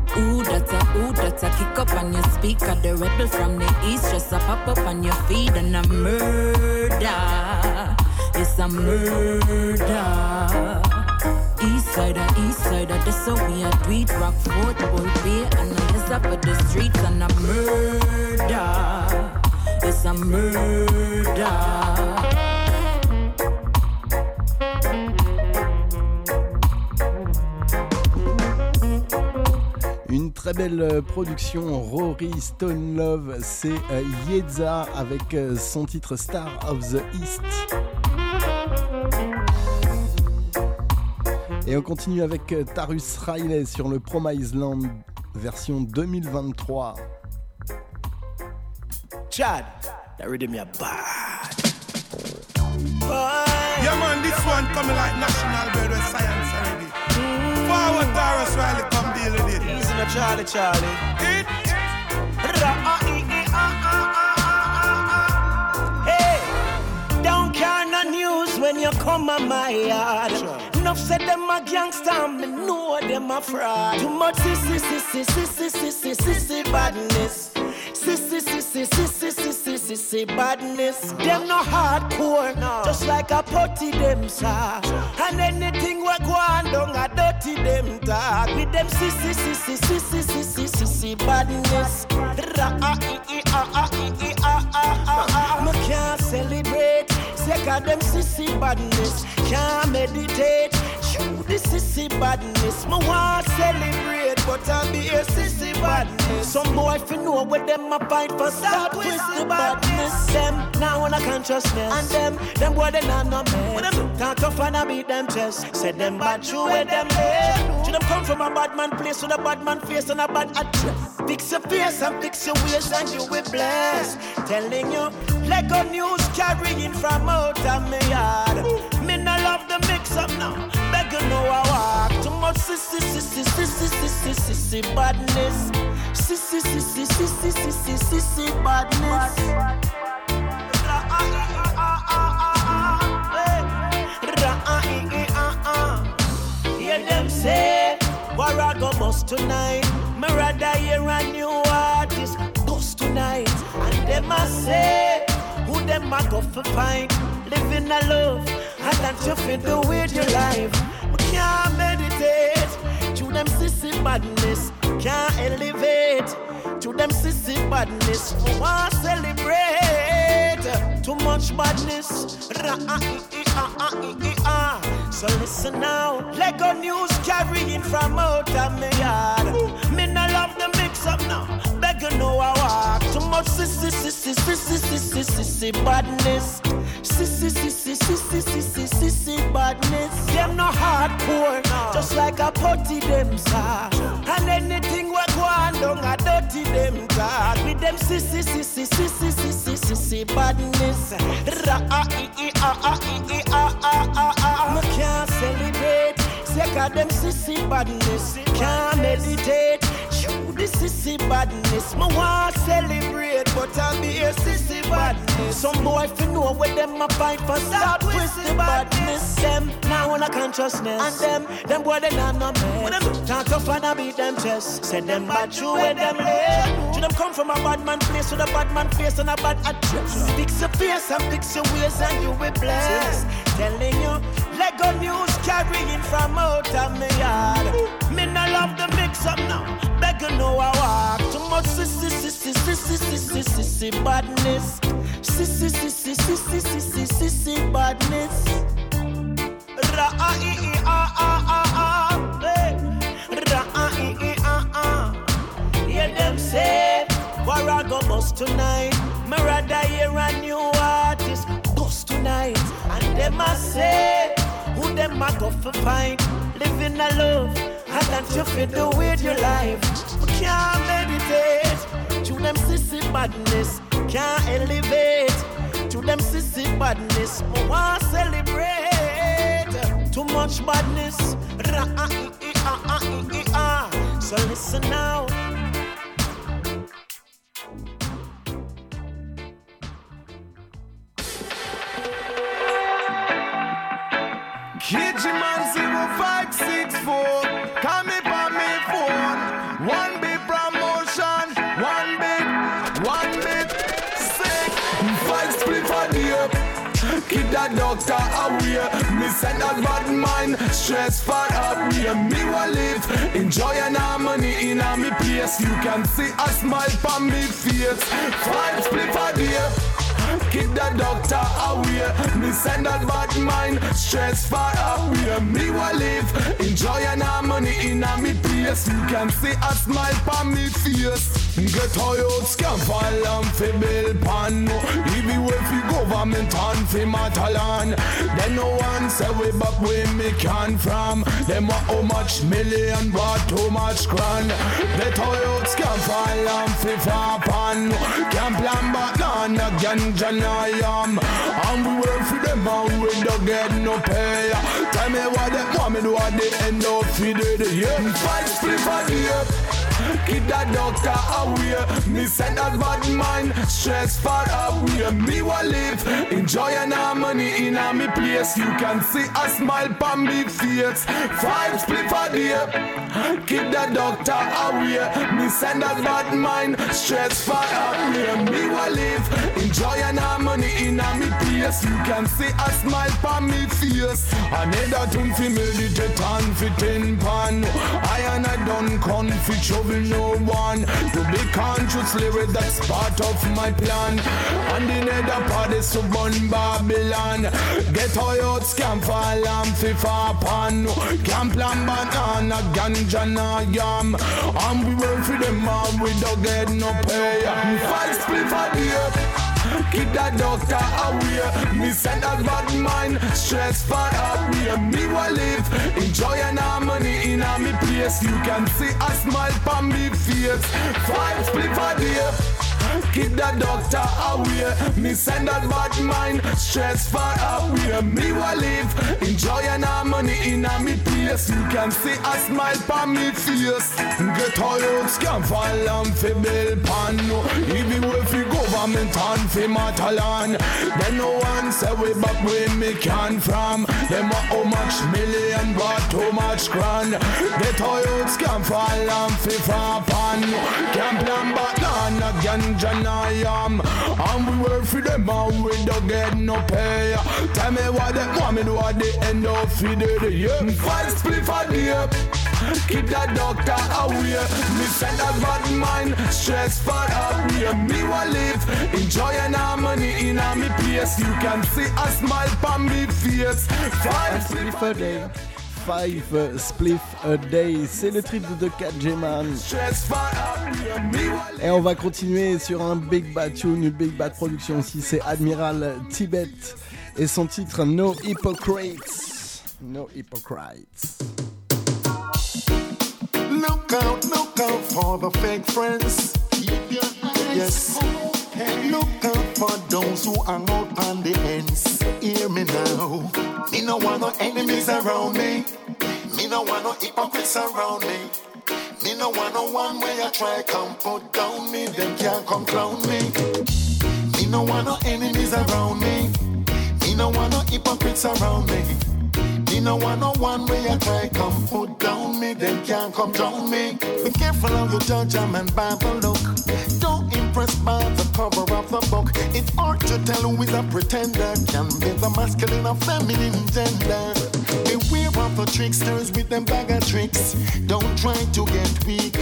A, a kick up on your speaker. The rebel from the east just a pop up on your feet and a murder. It's a murder. East side, east side, that's how we are do it. Rock Fort, Bull Bay, and I yes up at the streets and a murder. It's a murder. Très belle euh, production, Rory Stone Love, c'est euh, Yeza avec euh, son titre Star of the East. Et on continue avec Tarus Riley sur le Promise Land version 2023. Chad, that rhythm ya bad. Yeah, man, this one coming like national bird with science already. Forward, Taurus Riley, come deal with it. Easy no Charlie, Charlie. It. Hey, don't care no news when you come on my yard. Enough said them a gangster, me know them a fraud. Too much sissy, sissy, sissy, sissy, sissy badness. Sissy, sissy, sissy, sissy, sissy badness. Them no hardcore, just like a putty them saw. And anything we go on down a dirty them talk. With them sissy, sissy, sissy, sissy, sissy badness. Ra ah ee ee ah ah ee ee ah ah ah ah. Me can't celebrate, say God them sissy badness. Can't meditate. This sissy badness. my want celebrate, but I be a sissy badness. Some boy fi know what them a fight for. Stop with the badness. Them now on a consciousness, and them them boy they not no man. When them talk tough and I beat them chest. Say them bad true where them there. To them come from a bad man place with a bad man face and a bad address. Fix your face and fix your ways and you will bless. Telling you, Lego news carrying from out of my yard love the mix up now. Begging no I walk. Too much sissy, sissy, sissy, sissy, sissy badness. Sissy, sissy, sissy, sissy, sissy badness. Hear them say, War I go bust tonight. Me rather hear a new artist bust tonight. And them I say them a go for find? Living a love, and that you fit the with your life. Me can't meditate to them sissy badness. Can't elevate to them sissy badness. Me want celebrate too much badness. Ra, ah, ah, ah. So listen now, Lego news carrying from out of me yard. Me no love the mix up now. Beg you know I much sissy sissy sissy sissy sissy badness. Sissy sissy sissy sissy sissy badness. Them no hardcore, just like a putty them sir. And anything we go on down a dirty them God. With them sissy sissy sissy sissy sissy badness. Ra ah ee ee ah ah ee ee ah ah ah ah. Me can't celebrate. Sick of them sissy badness. Can't meditate. Shoot the sissy badness. Me want celebrate, but I be a sissy badness. Some boy fi know where them a fight for stop twisty badness. Them now on a consciousness. And them, them boy they not no man. Can't tough and I beat them chest. Send them bad true where them lay. To them come from a bad man place with a bad man face and a bad address. Fix your face and fix your ways and you will bless. Telling you, Lego news carrying from out of me yard. Me love the mix up now. Beg you know I walk too much sissy sissy sissy sissy sissy badness. Sissy sissy sissy sissy sissy badness. Ra ee ee ah ah ah ah. Hey. Ra ah ee ee ah ah. Hear them say, War I go bust tonight. Me rather hear a new artist bust tonight. And them a say, who them a go for find? Living a love, and that you fit the with your life. We can't meditate to them sissy badness. Can't elevate to them sissy badness. We want celebrate too much badness. So listen now. KG-Man 0564 Call me by me phone. One big promotion One big One big Sick Five split for the Keep that doctor away Me send that bad mind. Stress for up We me will live. Enjoy and harmony in a me place. You can see a smile on me face. Five split for the Keep the doctor away. Me send that bad mind, stress far away. Me will live, enjoy and harmony in a me place. You can see a smile on me face. Get how you scam fall and fi bill pan. Even if you government and fi matalan. Then no one say we back where me can from. Them want how much million, but too much grand. Get how you scam fall and fi far pan. Can't plan but none again, John I am. And we work for them and we don't get no pay. Tell me what they want me do at the end of the day. Yeah, fight split for the year. Keep that doctor away. Me send that bad mind, stress far away. Me will live, enjoy and harmony in a me place. You can see a smile on me face. Five split for the year. Keep that doctor away. Me send that bad mind, stress far away. Me will live, enjoy and harmony in a me place. You can see a smile on me face. Another tune fi meditate and fit in pan. I and I don't confit trouble no one. To be conscious lyric that's part of my plan. And the nether part is to burn Babylon. Get your scam fall and FIFA pan. Camp plan banana, ganja na yam. And we work for them and we don't get no pay. Five split for the. Keep that doctor away. Me send that bad mind, stress far away. Me will live, enjoy and harmony in a me place. You can see a smile on me face. Five split for the Keep that doctor away. Me send that bad mind, stress far away. Me will live, enjoy and harmony in a me place. You can see a smile on me face. Get all youths can fall and fi bill pan. Even if we government and fi Matalan. Then no one say we back where me can from. Them a how much million but too much grand. The youths can fall and fi fall pan. No, can't plan but none a ganja na yam. And we work for them and we don't get no pay. Tell me what they want me do at the end of the day. Yeah, five split for the Keep that doctor away. Me send that bad mind, stress for away. Me will live, enjoy enjoying harmony in a me place. You can see a smile on me face. Five Spliff a day. Five uh, spliff a day, c'est le trip de 4G Man. stress for away. Me will Et on va continuer sur un Big Bad Tune, une Big Bad production aussi, c'est Admiral Tibet et son titre No Hypocrites. No Hypocrites. Yes. Look out for those who hang out on the ends. Hear me now. Me no want no enemies around me. Me no want no hypocrites around me. Me no want no one way I try come put down me. Them can't come clown me. Me no want no enemies around me. Me no want no hypocrites around me. Me no want no one way I try come put down me, them can't come down me. Be careful how you judge a man by the look. Don't impress by the cover of the book. It's hard to tell who is a pretender. Can be the masculine or feminine gender. Beware of the tricksters with them bag of tricks. Don't try to get weak.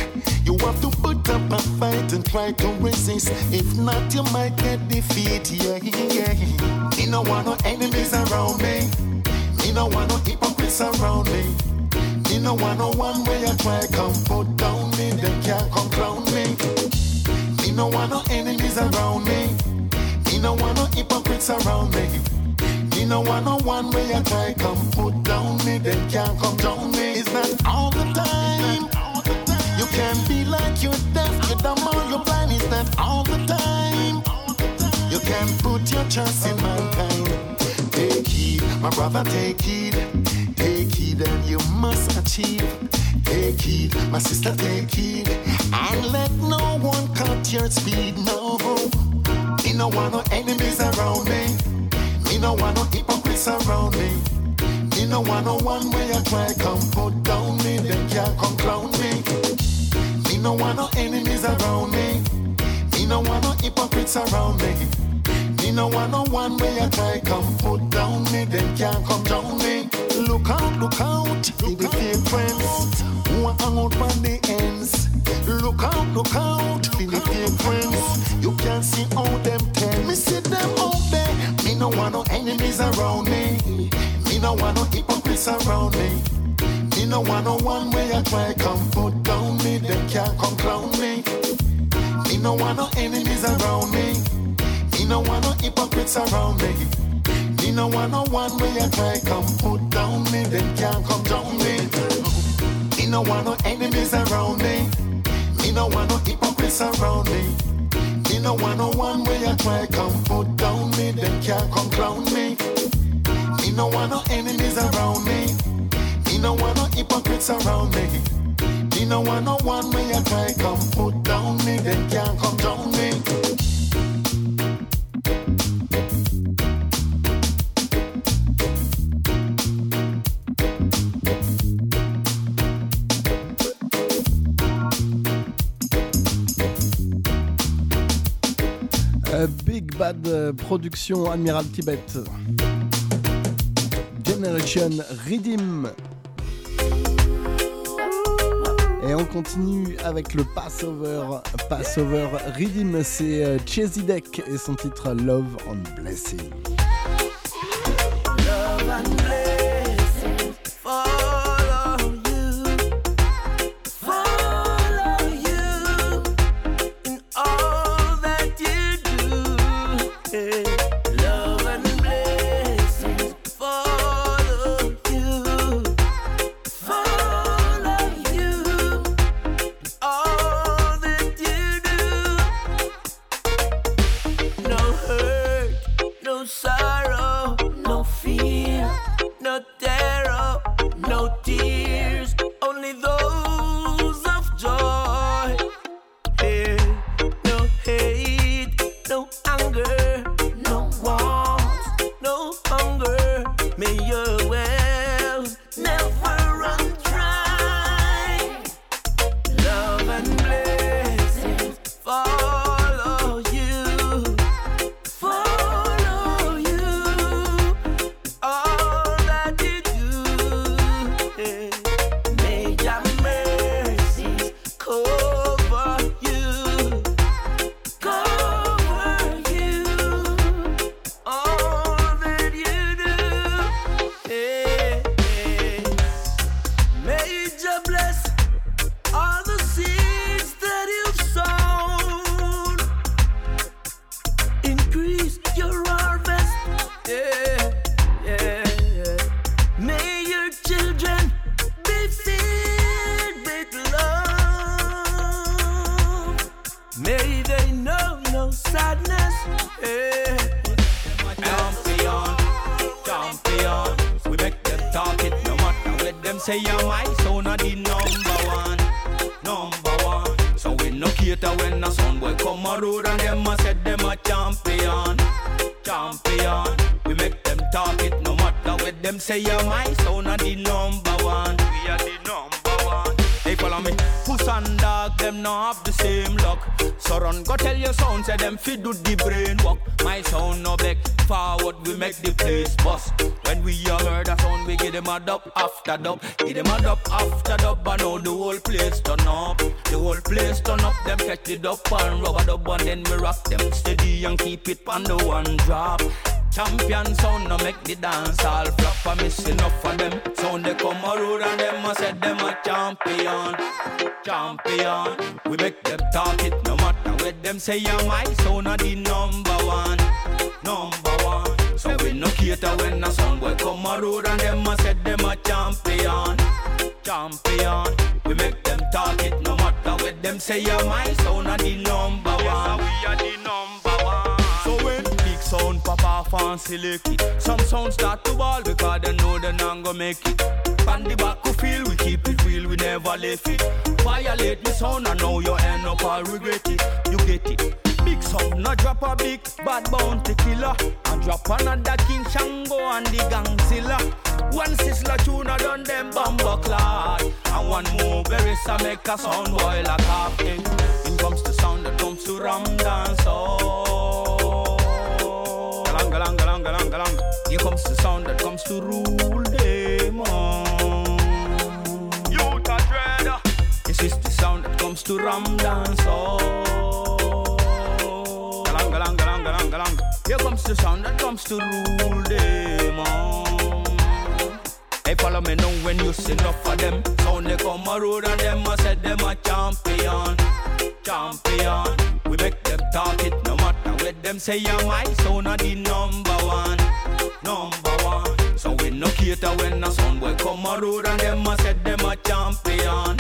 You have to put up a fight and try to resist. If not, you might get defeated. Yeah, yeah. Me no want no enemies around me. Me no want no hypocrites around me. Me no want no one way I try come put down me. Them can't come clown me. No want no enemies around me. Me no want no hypocrites around me. Me no want no one way I try come put down me. Them can't come down me. It's not all the time. You can be like you're deaf, you're dumb or you're blind. All the time. You can put your trust in mankind. Take heed, my brother, take heed. Take heed and you must achieve. Take heed, my sister, take heed. And let no one cut your speed, no. Me no want no enemies around me. Me no want no hypocrites around me. Me no want no one way I try come put down me. Them can't come clown me. Me no want no enemies around me. Me no want no hypocrites around me. Me no want no one way I try come put down me. Them can't come down me. Look out, look out, the fake friends who hang out on the ends. Look out, look out, for the friends. You can't see all them tell me see them out there. Me no want no enemies around me. Me no want no hypocrites around me. Me no want no one way I try come put down me. Them can't come clown me. Me no want no enemies around me. Me no want no hypocrites around me. Me no want no one way I try come put down me. Them can't come down me. No want no enemies around me. Me no want no hypocrites around me. Me no want no one way I try come put down me. Them can't come clown me. Me no want no enemies around me. Me no want no hypocrites around me. Me no want no one way I try come put down me. Them can't come down me. Euh, Production Admiral Tibet. Generation Redeem. Et on continue avec le Passover. Passover Redeem, c'est euh, Chesidek et son titre Love and Blessing. Love and blessing more berry make a sound boy like half In comes the sound that comes to Ram dance. Oh. Galang, galang, galang, galang, galang. Here comes the sound that comes to rule them on. Youth are dread. This is the sound that comes to Ram dance. Oh. Galang, galang, galang, galang, galang. Here comes the sound that comes to rule them on. Hey, follow me now when you see enough of them. Sound they come a road and them a said them a champion, champion. We make them talk it no matter what them say. Yeah, my sound a the number one, number one. So we no cater when a sound boy come a road and them a said them a champion,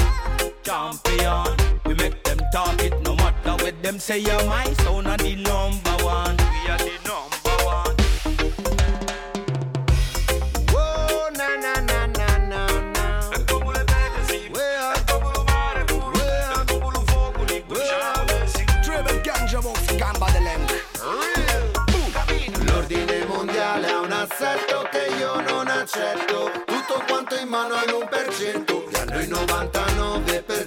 champion. We make them talk it no matter what them say. Yeah, my sound a the number one. We are the number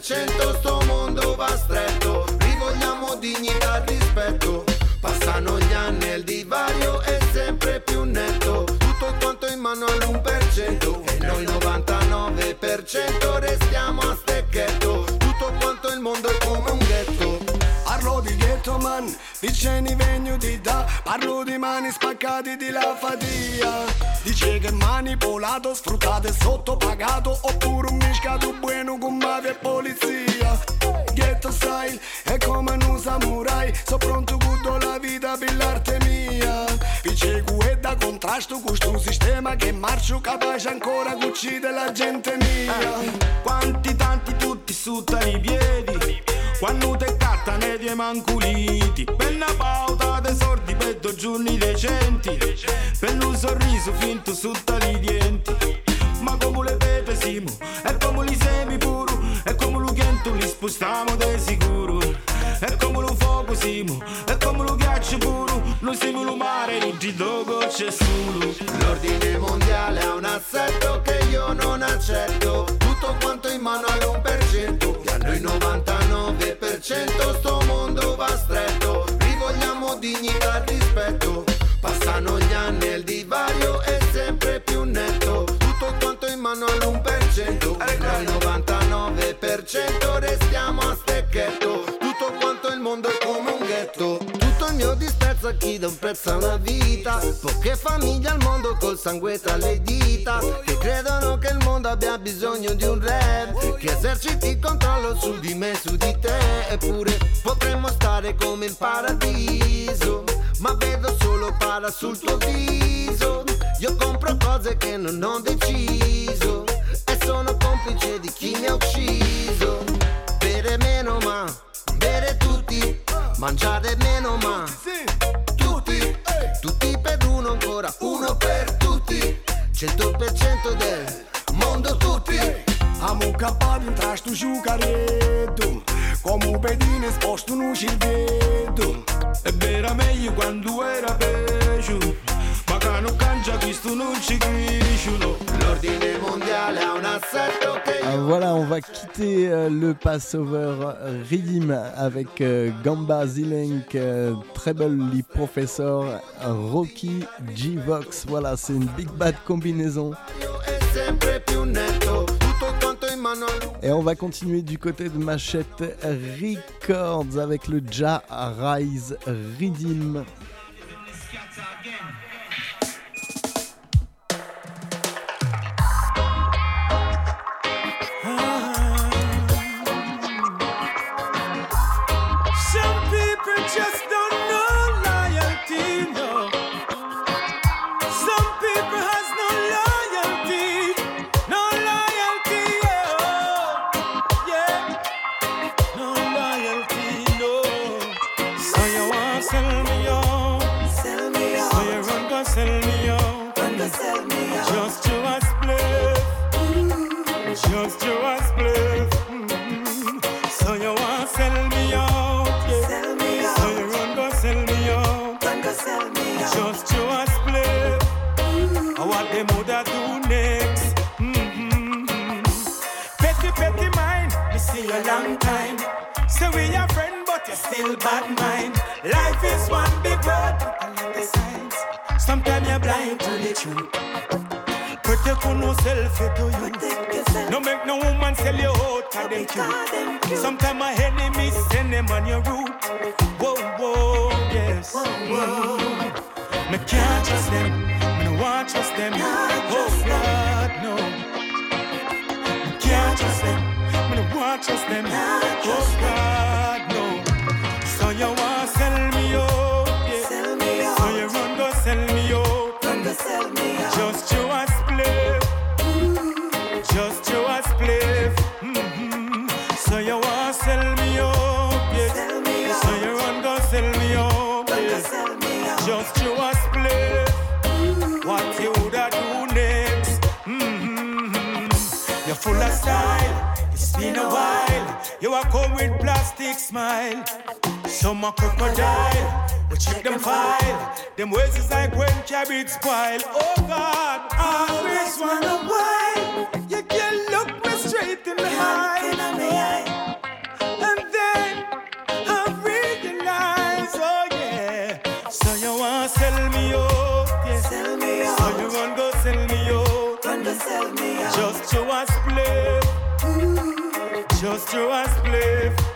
99% sto mondo va stretto. Rivogliamo dignità e rispetto. Passano gli anni e il divario è sempre più netto. Tutto quanto in mano all'1%. E noi 99% restiamo a stecchetto. Tutto quanto il mondo è come un ghetto. Parlo di ghetto man, vicini venuti da Parlo di mani spaccati di la fatia. Dice che manipolato, sfruttato e sottopagato Oppure un miscato buono con mafia e polizia. Ghetto style è come un samurai So pronto con la vita per l'arte mia. Dice che è da contrasto con sto sistema Che marcio capace ancora di uccidere la gente mia. Quanti tanti tutti su i piedi Quando te carta ne die manculiti Per una pauta de sordi per due giorni decenti. Per un sorriso finto su tali dienti. Ma come le pepe siamo E come li semi puro E come lo chiento li spostiamo de sicuro. E come lo fuoco siamo E come lo ghiaccio puro Noi siamo lo mare in dogo c'è solo L'ordine mondiale ha un assetto che io non accetto. Tutto quanto in mano all'1% a noi 99% sto mondo va stretto. Rivogliamo dignità e rispetto. Passano gli anni e il divario è sempre più netto. Tutto quanto in mano all'1% E noi 99% mio disprezzo a chi dà un prezzo a una vita. Poche famiglie al mondo col sangue tra le dita Che credono che il mondo abbia bisogno di un rap Che eserciti controllo su di me, su di te. Eppure potremmo stare come in paradiso Ma vedo solo para sul tuo viso. Io compro cose che non ho deciso e sono complice di chi mi ha ucciso. Bere meno ma mangiare meno ma tutti, tutti per uno ancora, uno per tutti, 100% del mondo tutti. Am un giù caretto Come un pedino esposto non ci vedo E era meglio quando era peggio. Ma che non cangia questo non ci cresciuto. L'ordine mondiale Ah, Voilà, on va quitter euh, le Passover Rhythm avec euh, Gamba Zilenk, euh, Treble Lee Professor, Rocky G-Vox. Voilà, c'est une big bad combinaison. Et on va continuer du côté de Machette Records avec le Ja Rise Rhythm. Them woulda do next. Mm-hmm. Petty, petty mind, we see a long time. So we are friend, but you still bad mind. Life is one big road, and let the signs. Sometimes you're blind to the truth. Protect your no self to you. No make no woman sell you out of them cute. Sometimes my enemies send them on your route. Whoa, whoa, yes. Mm. Me can't trust them. Want trust them. Oh God, no. Me can't trust them. Me want oh, trust them. Oh God, style. It's been a while. You are come with plastic smile. Some a crocodile. We check them file. Them ways is like when cabbage spoil. Oh God, I always wonder why you can look me straight in the eye. Just to a split.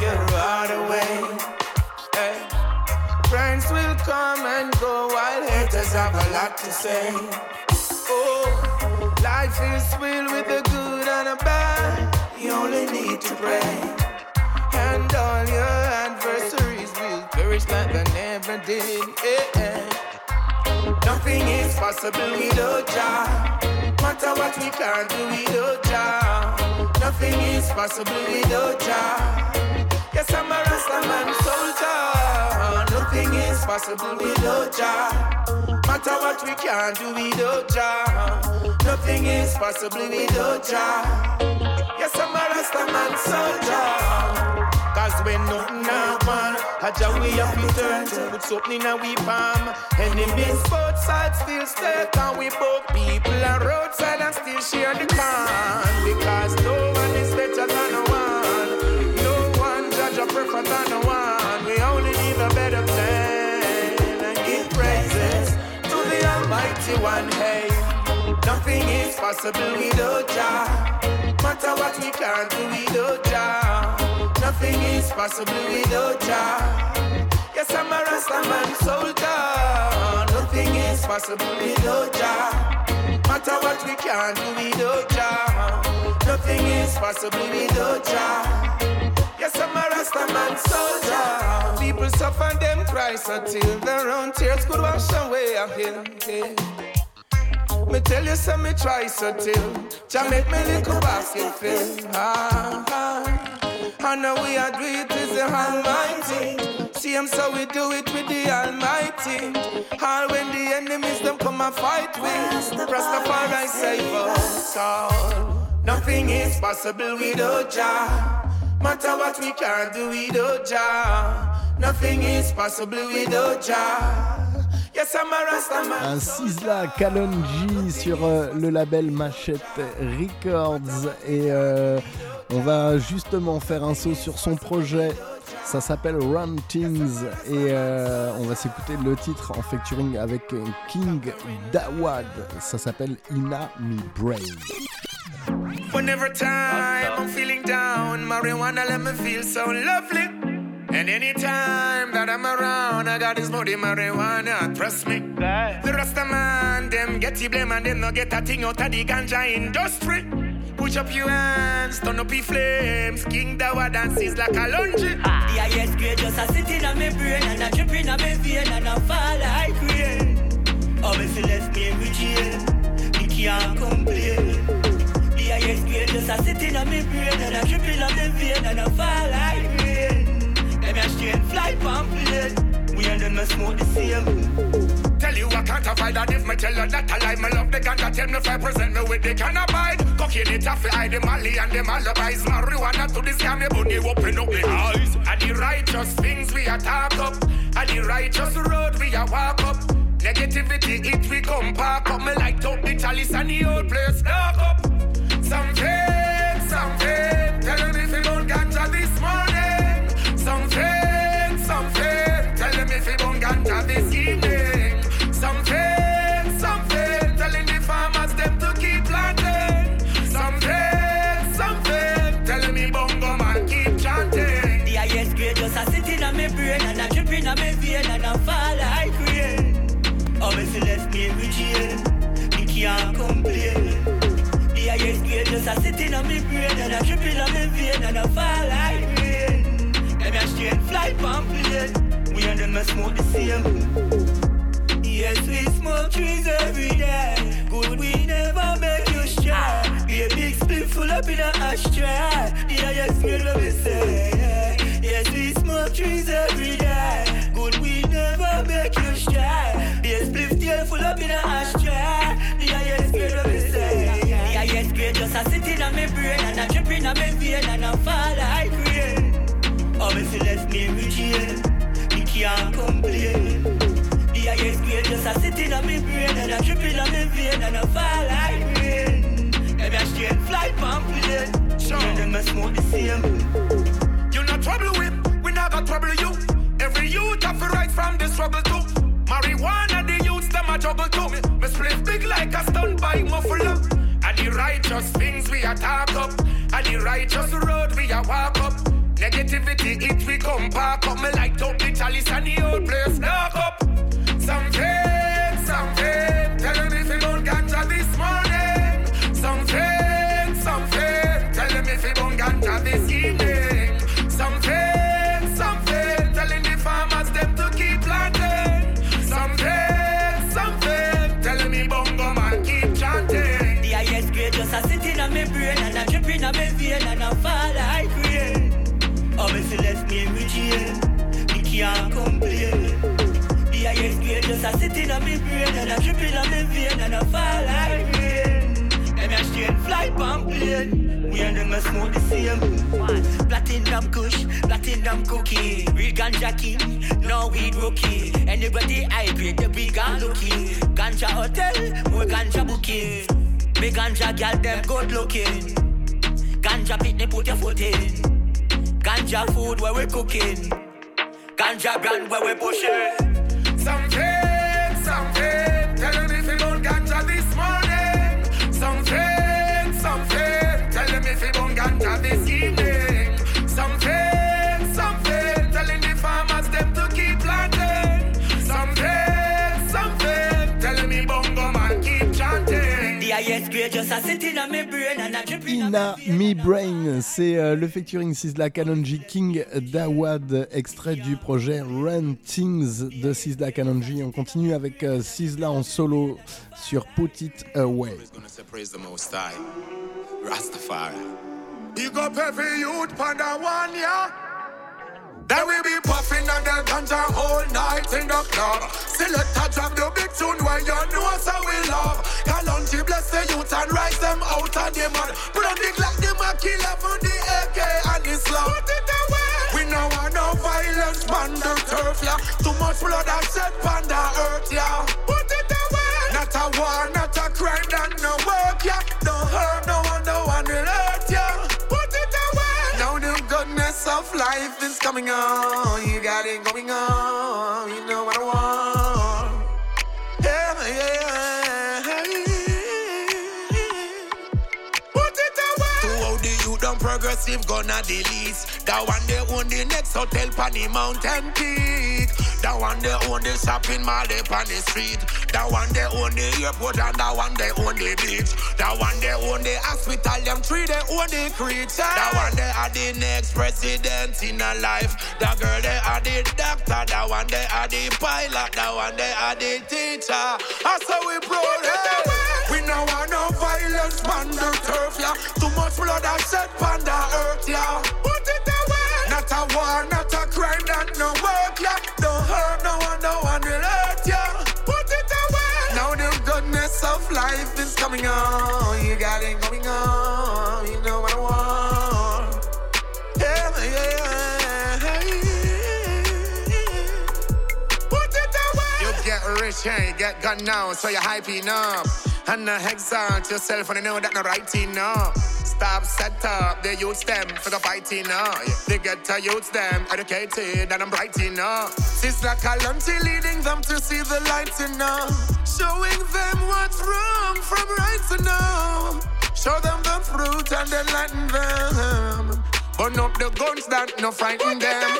Your heart away. Hey. Friends will come and go while haters have a lot to say. Oh, life is filled with the good and the bad. You only need to pray. And all your adversaries will perish like they never did. Yeah. Nothing is possible without Jah. Matter what we can't do without Jah. Nothing is possible without Jah. Yes, I'm a Rastaman soldier. Nothing is possible without Jah. Matter what we can do without Jah. Nothing is possible without Jah. Yes, I'm a Rastaman soldier. Cause when nothing happen, I Jah we have to turn to put something in a we palm. Enemies both sides still stay, and we both people are roadside and still share the can. Because no One. Hey, nothing is possible without Jah. Matter what we can't do without Jah. Nothing is possible without Jah. Yes, I'm a Rastaman soldier. Nothing is possible without Jah. Matter what we can't do without Jah. Nothing is possible without Jah. Yes, I'm a Rastaman soldier. People suffer them cries until their own tears could wash away a hill. Me tell you, some me try so till Jah make me little basket fill. Ah, ah. And now we are do it is the Almighty. See him so we do it with the Almighty. All when the enemies them come and fight with Rastafari save us all. Nothing is possible without Jah. Matter what we can do. Nothing is possible. Un Sizzla Kalonji sur euh, le label Machette Records et euh, on va justement faire un saut sur son projet. Ça s'appelle Run Things et euh, on va s'écouter le titre en featuring avec King Dawad. Ça s'appelle Ina Me Brain. Whenever time I'm feeling down, marijuana let me feel so lovely. And anytime that I'm around, I got this body marijuana, trust me. The rest of man, them get the blame and them no get a thing out of the ganja industry. Push up your hands, turn up your flames. King Dawa dances like a lunge. The highest grade just a sitting on my brain and a dripping on my vein and a fall like rain. Oh, if you left me in jail, me can't complain. Just a sitting on my brain and a dripping on my vein and a fall like rain. Them a straight fly pamphlet. We and them a smoke the same. Tell you I can't avoid that if me tell you that I lie. Me love the ganja, tell me I present me with the can abide. Cocaine it off, hide the Mali and the alibis. Marijuana to this scam, me bunny open up the eyes. And the righteous things we attack up. And the righteous road we a walk up. Negativity it we come park up. Me light top the chalice and the old place dark up. Some fake, some fake. Tell me just a sitting on my brain and a dripping on my vein and a fall like rain. Them a straight fly pamphlet. We and them a smoke the same. Yes, we smoke trees every day. Good, we never make you shy. Be a big split full up in a ashtray. The highest grade what we say. Yes, we smoke trees every day. Good, we never make you shy. Be a split full up in a ashtray. A sitting on my brain and a dripping on my vein and a fall like rain. Oh, you left me in jail, me can't complain. The highest grade just a sitting on my brain and a dripping on my vein and a fall like rain. Them a straight fly pamphlet. Sure. And them a smoke the same. You not trouble with, we not got trouble you. Every youth have to right from this trouble too. Marijuana, the youths them a trouble too. Me, me split big like a stunt by muffler. The righteous things we attack up. And the righteous road we a walk up. Negativity it we come park up. Me like top the chalice and the old place dark up. Some fake, a sitting on my brain and a dripping on my vein and a fall like rain. Them a straight fly pan plane. We and them a smoke the same. Platinum kush, platinum cookie. Real ganja king, no weed rookie. Anybody I grade the big and looking. Ganja hotel, more ganja booking. Me ganja gal them good looking. Ganja pit they put your foot in. Ganja food where we cooking. Ganja brand where we pushing. Some Ina Me Brain, c'est euh, le featuring Sizzla Kalonji King Dawad, extrait du projet Run Things de Sizzla Kalonji. On continue avec euh, Sizzla en solo sur Put It Away. Rastafari. Every youth panda one, yeah. Then we be puffing on the ganja all night in the club. Select a drop the big tune where you know so we love. Kalonji bless the youth and rise them out of the mud. Put on the Glock, the Mac 11, the AK and the slum. Put it away. We know want no violence, man, the turf, yeah. Too much blood I shed on the earth, yeah. Put it away. Not a war, not a crime, that no work, yeah. Don't hurt no one, no one will hurt, yeah. Goodness of life is coming on. You got it going on. You know what I want. Done progressive gonna least. That one they own the next hotel pan the mountain peak. That one they own the shopping mall they on the street. That one they own the airport and that one they own the beach. That one they own the hospital, them three they own the creature. That one they are the next president in a life. That girl they are the doctor. That one they are the pilot. That one they are the teacher. That's how we proud. Hey. We know want no violence on the turf, yeah. Too much blood I on the earth, yeah. Put it away. Not a war, not a crime, that no work, yeah. Don't hurt no one, no one will hurt, yeah. Put it away. Now the goodness of life is coming on. You got it going on. You know what I want. Yeah, yeah, yeah. Put it away. You get rich you get gun now, so you're hyping up. And uh, exalt yourself and you know that no right enough. Stop, set up, the youths them for the fighting up. They get to youths them educated and I'm bright enough. Sizzla Kalonji leading them to see the light enough. Showing them what's wrong from right enough. Show them the fruit and enlighten them. Burn up the guns that no frighten them.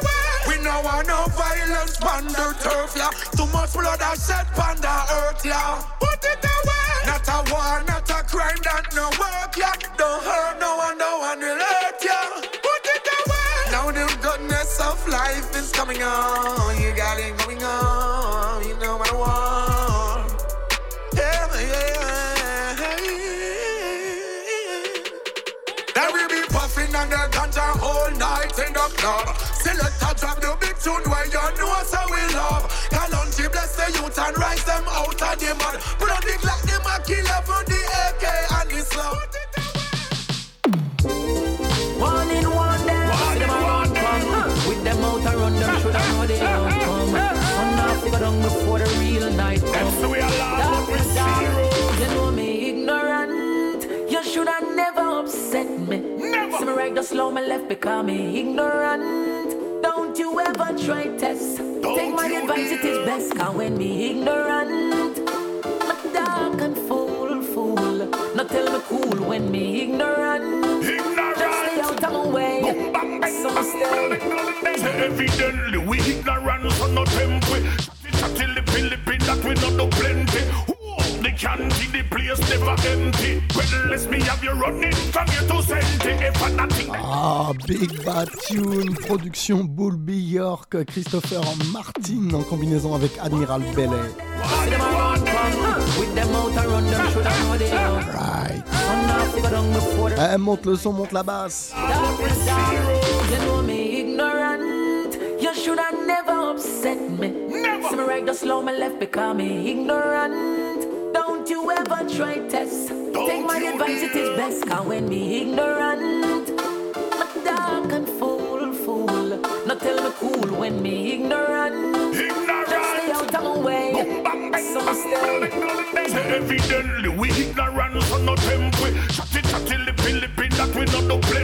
We know want no violence on the turf, yeah. Too much blood I shed on the earth, yeah. Put it away. Not a war, not a crime that no work, yeah. Don't hurt no one, no one will hurt, yeah. Put it away. Now the goodness of life is coming on. You got it going on. Puffing on the ganja all night in the club. Select a drop the big tune where you know so we love. Kalonji bless the youth and rise them out of the mud. Put on the Glock, the Mac 11, the AK and the slum. One in one see them a run come. With them out and run them, should I know they outcome. Some now figure down before the real night come. so we are Dark is dark. You know me ignorant. You should have never upset me. Never. See me right just slow me left me ignorant. Don't you ever try test. Take my advice, it is best. Cause when me ignorant, I'm dark and fool, fool. Not tell me cool when me ignorant. Just stay out of my way. So stay. Evidently, we ignorant, so no temple. Till the Philippines that we not no plenty. Who own The candy, the place never empty. Well, let's me have you running from here to Senti. If I'm nothing. Ah, Big Bad Tune, production Bulby York, Christopher Martin en combinaison avec Admiral Bellet. See them a run come. With them out and run them, should I know they out. Right. Eh, monte le son, monte la basse. You should have never upset me. Never. See me right just slow me left because me ignorant. Don't you ever try test? Take my advice, it is best. Cause when me ignorant, my dark and fool, fool. Not tell me cool when me ignorant. Just stay out of my way. So stay. Say evidently we ignorant, so no temple. Chatty chatty lippy lippy that we not do plenty.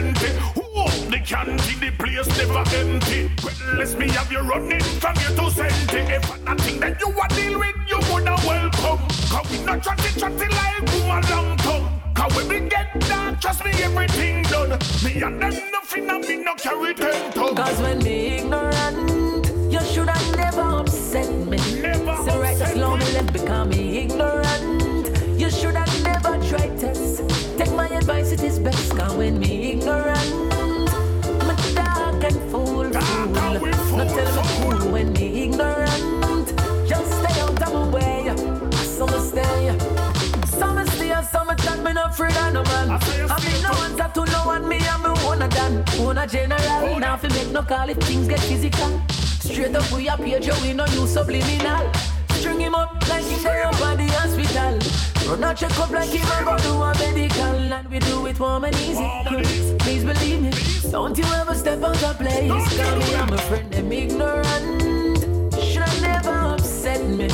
Up the place never empty. Well, let's me have you running from here to Senti. If nothing that you want deal with, you woulda welcome. Cause we not chatty chatty like woman long tongue. Cause when we get down, trust me, everything done. Me and them nothing, and me no carry ten tongue. Cause when me ignorant, you should have never upset me. Never so right slow me. let become me ignorant. You should have never tried test. Take my advice, it is best. Cause when me ignorant, I mean, no one that to no one, me and me one of them. One a general, now fi make no call if things get physical. Straight up we a page, we no use subliminal. String him up like he day up at the hospital. Run a check up like he never do a medical. And we do it warm and easy. Please believe me. Don't you ever step out of place. Call me, I'm a friend, them ignorant. Should have never upset me.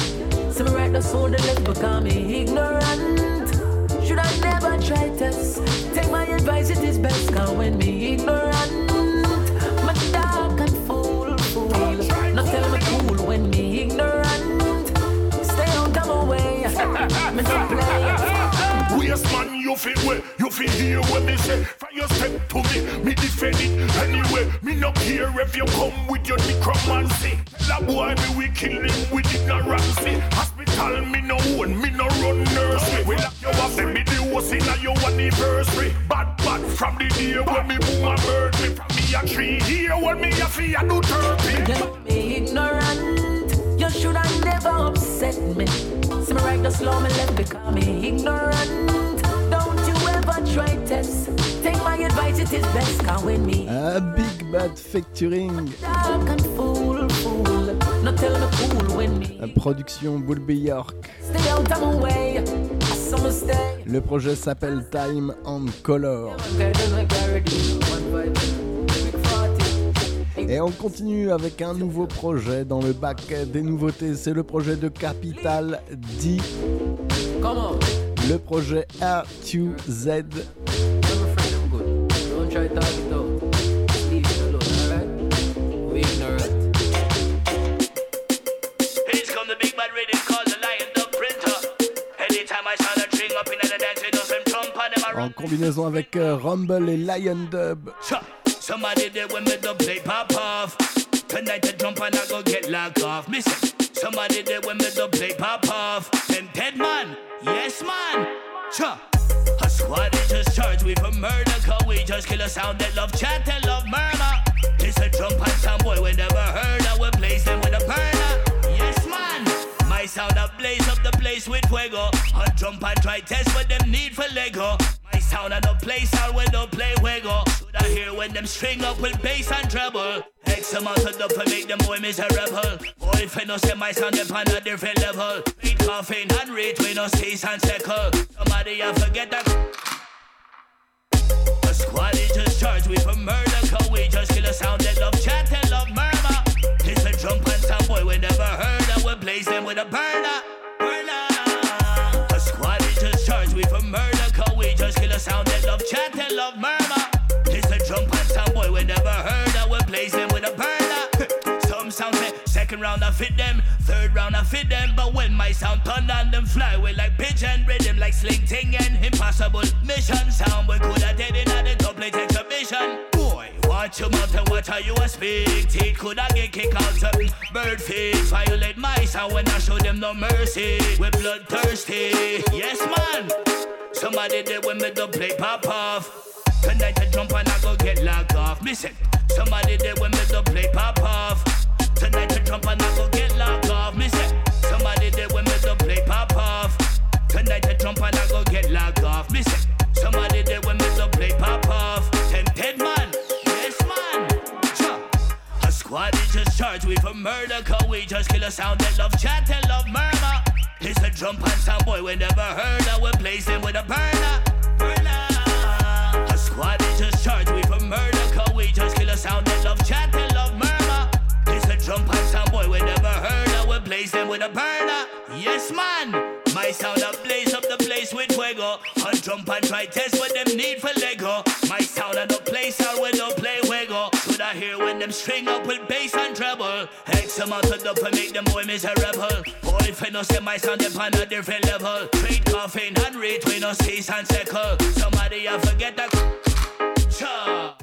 So me right the soul, the left but call me ignorant. Try? Take my advice, it is best. Cause when me ignorant, my dark and fool, fool. Not tell me cool when me ignorant. Stay out of my way. me not play. Waste man, you feel well, you feel hear what me say. From your step to me, me defend it anyway. Me no care if you come with your necromancy. That boy me we kill him with ignorancy. Hospital me no own, me no run nursery. We lock you up, then me the worst in your anniversary. Bad bad from the day when me boom a bird me from me a tree here when me a fee a do thirty. Me ignorant. You should have never upset me. See me right the slow, me left because me ignorant. Don't you ever try test. Take my advice, it is best. Cause when me A Big Bad Factoring, dark and fool, production Bulby York. Le projet s'appelle Time and Color. Et on continue avec un nouveau projet dans le bac des nouveautés. C'est le projet de Capital D. Le projet R2Z. En combinaison avec euh, Rumble et Lion Dub. Somebody there when me the play pop off. Tonight the jump and I go get locked off. Listen, somebody there when me the play pop off. Them dead man, yes man. Cha. A squad is just charged with a murder Cause we just kill a sound that love chat and love murmur It's a jump and some boy we never heard of We blaze them with a burner Yes man My sound a blaze up the place with fuego A jump and try test what them need for Lego sound a no place sound when don't play fuego Should I hear when them string up with bass and treble. X amount of for make them boy miserable. Boy if no say my sound up on a different level. Beat coughing and rate we no cease and second Somebody I forget that a squad is just charged with a murder Cause we just kill a sound that love chat and love murmur. A jump and some boy we never heard of. We blaze them with a Burner a sound that love chat and love murmur. It's a jump and some boy we never heard of. We blaze them with a burner. Some sound say second round I fit them. Third round I fit them. But when my sound turn on them fly We like pigeon rhythm like sling ting and impossible mission. Sound We coulda dead in a the exhibition watch your mouth and watch how you a speak. Teeth coulda get kicked out. Bird feet Violate my sound when I show them no mercy. We're bloodthirsty, yes man. Somebody there when me the play pop off. Tonight I jump and I go get locked off. Listen, somebody there when me the play pop off. Tonight I jump and I go get locked off. Listen, somebody there when me the play pop off. Tonight I jump and I go get locked off. Listen, murder, cause we just kill a sound that love chat and love murmur. It's a drum and sound boy we never heard of. We place him with a burner. Burner. A squad is just charged we for murder, cause we just kill a sound that love chat and love murmur. It's a drum and sound boy we never heard of. We place him with a burner. Yes, man. My sound a blaze up the place with fuego. On jump and try test what them need for Lego. My sound a no place out I hear when them string up with bass and treble? X amount of dope and make them boy miserable. Boy, if I no say my sound them on a different level. Trade coughing and rate we no cease and second. Somebody I forget that. Cha.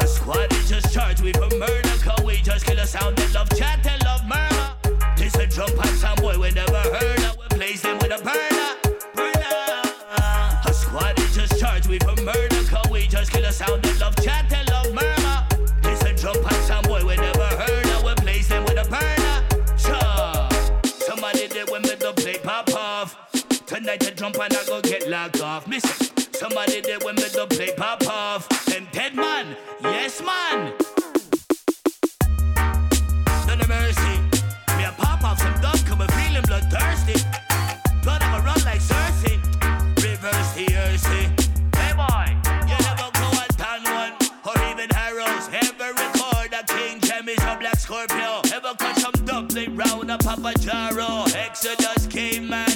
A squad is just charged with a murder. Cause we just kill a sound that love chat and love murder. This a jump and some boy we never heard of. We place them with a. Burner. Tonight the jump and I go get locked off. Missing. Somebody did when me the play pop off. Them dead man. Yes man. None of mercy. Me a pop off some dub, cause me feeling bloodthirsty. Blood I'ma run like Cersei. Reverse the Jersey. Eh? Hey boy, you never go and done one. Or even arrows. Ever record a King James or Black Scorpio. Ever cut some dumpling round a Papa Jaro. Exodus, Caveman, and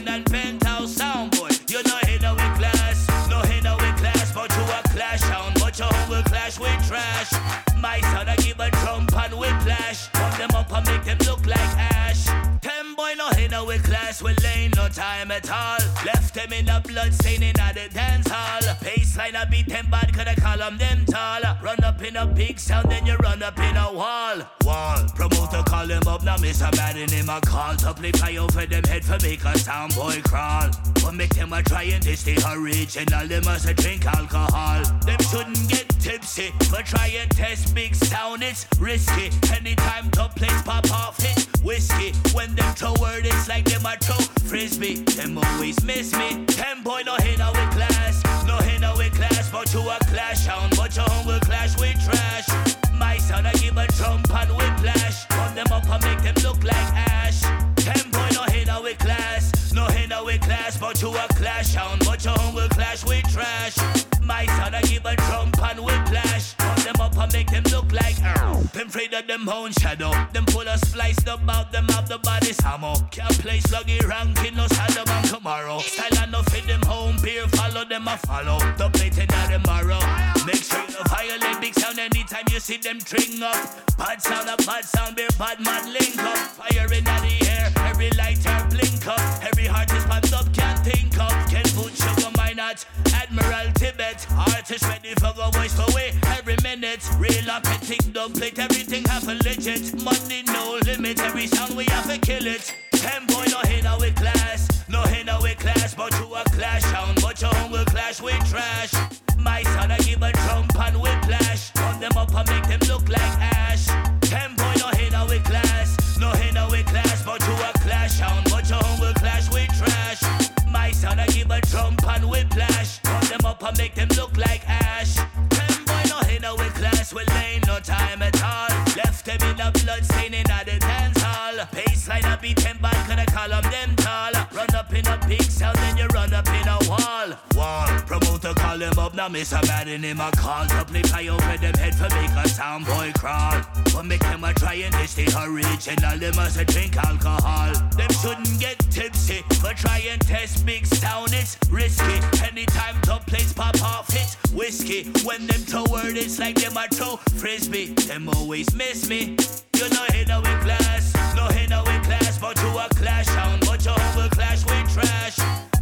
with class, we ain't no time at all. Left them in the blood staining at the dance hall. Baseline I beat them bad, I call them them tall. Run up in a big sound, then you run up in a wall. Wall. Promoter call him up, now Mr. Bad in him a call. To play fly over them head for make a sound boy crawl. But make them a try and this the original, they must a drink alcohol. Them shouldn't get tipsy, but try and test big sound, it's risky. Anytime top place pop off hit whiskey. When them throw word, it's like them a throw frisbee. Them always miss me. Ten boy no hit with class, no hit no with class, but you a clash sound, but your home will clash with trash. My son I give a jump and whiplash, put them up and make them look like ash. Ten boy no no with class, no no with class, but you a clash sound, but your home will clash with trash. My son I give a jump and whiplash, them up and make them look like ow. Them afraid of them own shadow. Them full of spliced up out them have the body samo. Can't play sluggy ranking no Saddam and tomorrow. Style enough fit them home beer follow them a follow. The plate in them tomorrow. Make sure you violate big sound anytime you see them string up. Bad sound a bad sound beer bad man link up. Fire in the air, every lighter blink up. Every heart is pumped up, can't think of. Can put sugar not. Admiral Tibet, artist ready for go voice for way every minute. Real tick dub plate, everything have a legit. Money no limit, every sound we have to kill it. Ten boy no no with class, no no with class, but you a clash sound, but your home will clash with trash. My son I give a trump and whiplash, call him up. Bad in him a call. Play over them head for make a sound boy crawl. But make them a try and this the original, they must a drink alcohol. Them shouldn't get tipsy, but try and test big sound, it's risky. Anytime top place pop off, it's whiskey. When them throw word, it's like them a throw frisbee. Them always miss me. You no with class, no no with class, but you a clash sound, but home will clash with trash.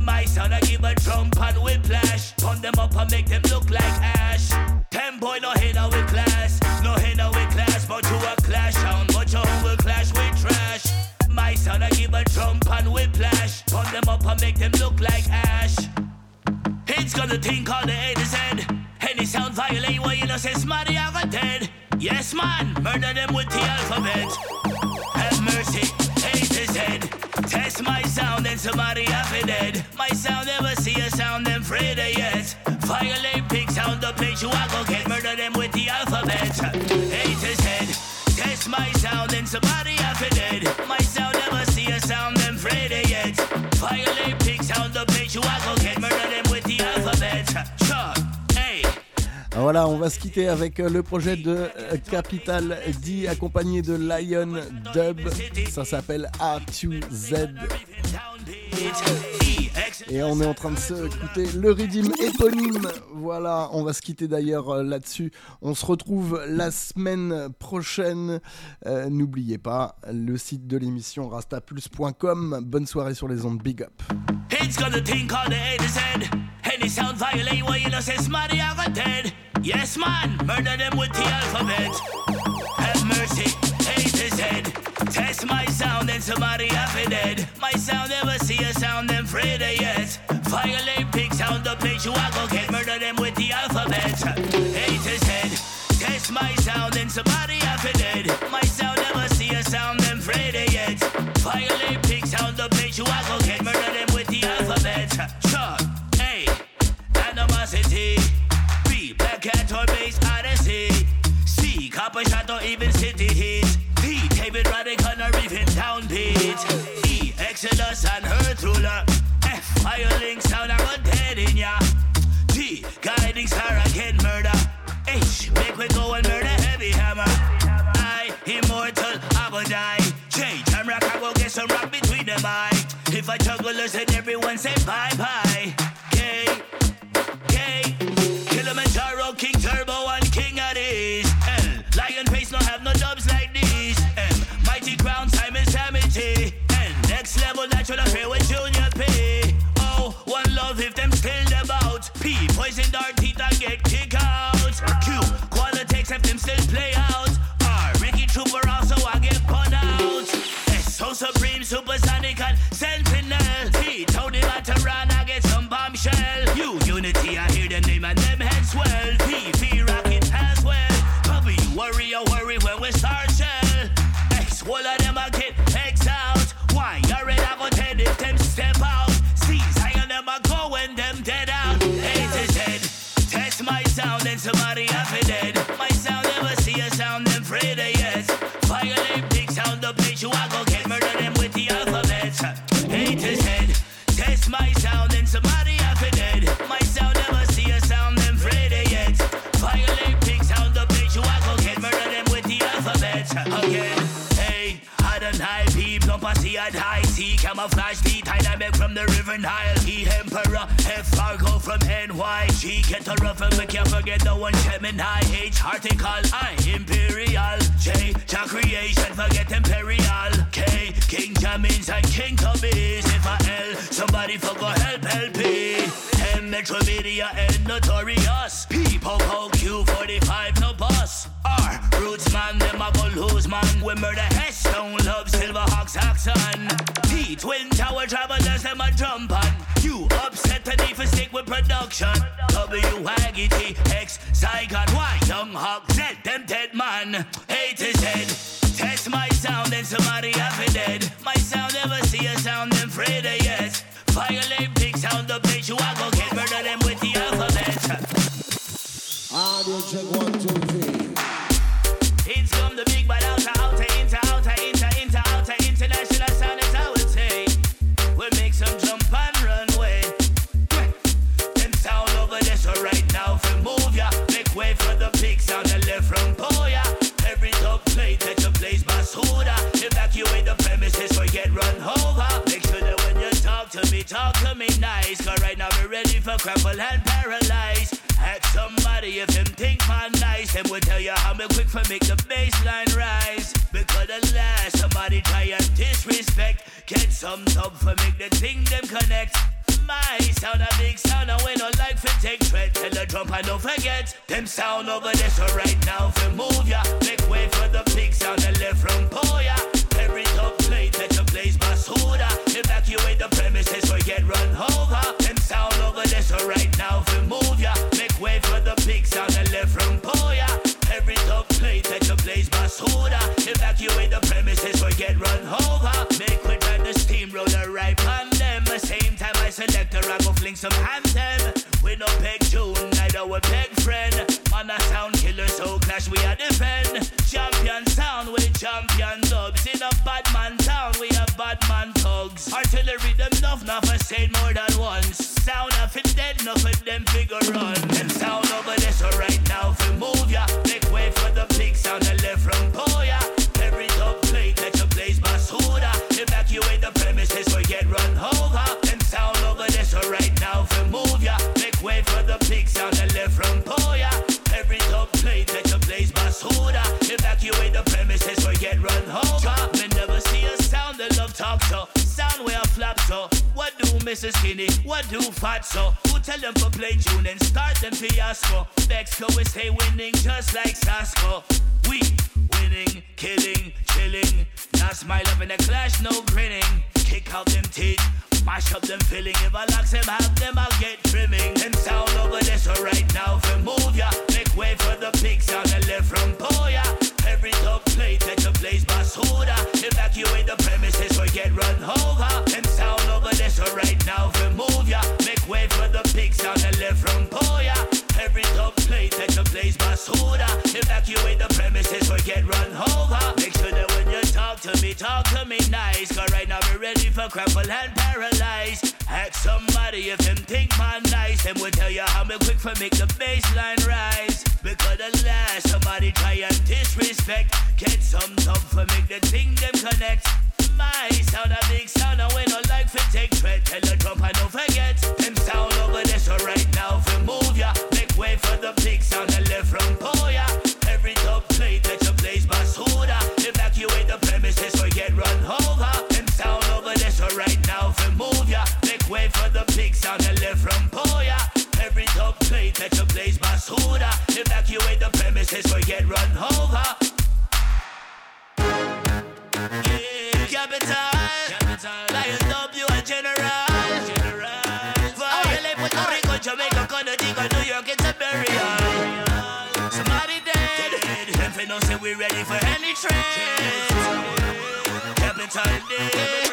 My son I give a trump and whiplash, put them up and make them look like ash. Ten boy no no with class, no no with class, but you a clash sound, but home will clash with trash. My son I give a trump and whiplash, put them up and make them look like ash. It's got a thing called the A to Z. Any sound violate what you know say smarty I got dead. Yes man, murder them with the alphabet. Have mercy. Test my sound and somebody have it dead. My sound never see a sound and of yet. Violate big on the place you are gonna get. Murder them with the alphabet. A to Test my sound and somebody have it dead. My sound never see a sound and of yet. Violate big on the place you are gonna get. Voilà, on va se quitter avec euh, le projet de euh, Capital D accompagné de Lion Dub. Ça s'appelle A2Z. Et on est en train de se écouter le rythme éponyme. Voilà, on va se quitter d'ailleurs euh, là-dessus. On se retrouve la semaine prochaine. Euh, N'oubliez pas le site de l'émission rastapulse.com. Bonne soirée sur les ondes. Big up. Yes man, murder them with the alphabet. Have mercy. Test my sound and somebody have it dead. My sound never see a sound afraid of yet. Violate big sound the place you are go get murder them with the alphabet. A to. Test my sound and somebody have it dead. My sound never see a sound afraid of yet. Violate big sound the place you are go get murder them with the alphabet. Sure, A, animosity. B, black cat or base odyssey. C, copper shot or even city heat. David Radical or even downbeat. E, Exodus and Earth ruler. F, violin sound I got dead in ya. G, guiding star again murder. H, make we go and murder heavy hammer. I, immortal, I will die. J, jam rock, I will get some rock between them eye. If I jugglers and everyone say bye bye. Next level natural affair with Junior P. O, one love if them still about. P, poison dart teeth and get kick out. Q, qualitex if them still play out. R, Ricky Trooper also I get pun out. S, so supreme, supersonic and sentinel. T, Tony Matterhorn, I get some bombshell. U, unity, I hear the name and them head swell. P, rocket as well. W, warrior, oh, worry when we start shell. X, all of my sound somebody dead. My sound never see a sound them afraid of yet. Violate big sound, the place you I go get murder them with the alphabet. Again, hey, I don't high P, plump I see at high C, camouflage D, dynamic from the river Nile, from NY, G. Get and we can't forget the one. Gemini, H article, I Imperial, J Jack creation, forget Imperial, K King Jammys and King Tubbys, if I L somebody for go help LP, M Metro Media and Notorious, P Popo Q 45 no boss, R Roots man, them a go lose man, we murder Headstone, love Silverhawks Saxon, T Twin Tower Travelers, them a jump on, U upset the need for stick with production, W Waggy T X Zygon Y Young Hawk Z, them dead man, A to Z, test my sound and somebody have it dead, my sound never see a sound them afraid of yet, violate big sound the place you I go get murder them with the alphabet. Audio check one, two, three. Get run over. Make sure that when you talk to me, talk to me nice. Cause right now we're ready for crumple and paralyze. Ask somebody if him think man nice, him will tell you how me quick for make the baseline rise. Because last somebody try and disrespect, get some tub for make the thing them connect. My sound a big sound and we don't like for take threat. Tell the drum and don't forget them sound over there. So right now for move ya, make way for the big sound and left from Poya. Every top plate that you place Basuda. Evacuate the premises run over. Them sound over there. So right now for move ya, make way for the big sound and left from Poya. Every top plate that you place Basuda. Evacuate the premises run over. Make way the steamroller right on them. Same time I I go fling some. We no peg June, neither we peg friend. Man a killer, so clash we defend. Champion sound with champion A bad man town, we have bad man thugs. Artillery them enough, not for said more than once. Sound of it dead, enough of them figure run. Them sound over there, so right now for move ya. Make way for the big sound and left from Poya. Every top plate that you blaze basura. Evacuate the premises or get run over. And sound over there, so right now for move ya. Make way for the big sound and left from Poya. Every top plate that you blaze basura. Evacuate the premises or get run over. Talk so. Sound where I flap so. What do Mrs. Skinny? What do Fat so? Who tell them to play tune and start them fiasco? Bexco we stay winning just like Sasko. We winning, killing, chilling. Not smile up in the clash, no grinning. Kick out them teeth. Mash up them filling, if I lock them, have them, I'll get trimming. Them sound over there, so right now, for move ya. Make way for the big sound the left from basura. Evacuate the premises or get run over. Make sure that when you talk to me, talk to me nice. Cause right now we're ready for crumple and paralyze. Ask somebody if them think man nice. Them will tell you how me quick for make the baseline rise. Because last somebody try and disrespect. Get some tough for make the thing them connect. Sound a big sound and we like take. Tell don't forget. Them sound over there so right now move ya. Make way for the big sound left from. Every top plate that you basura. Evacuate the premises get run over. Them sound over there so right now move ya. Make way for the big sound left from. Every top plate that you basura. Evacuate the premises or get run over. Yeah, capital. Lion W and General. Violate Puerto Rico, Jamaica, Connecticut, New York, it's a burial. Somebody dead. Them fi know say we ready for any trend. Capital dead.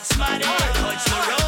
My team a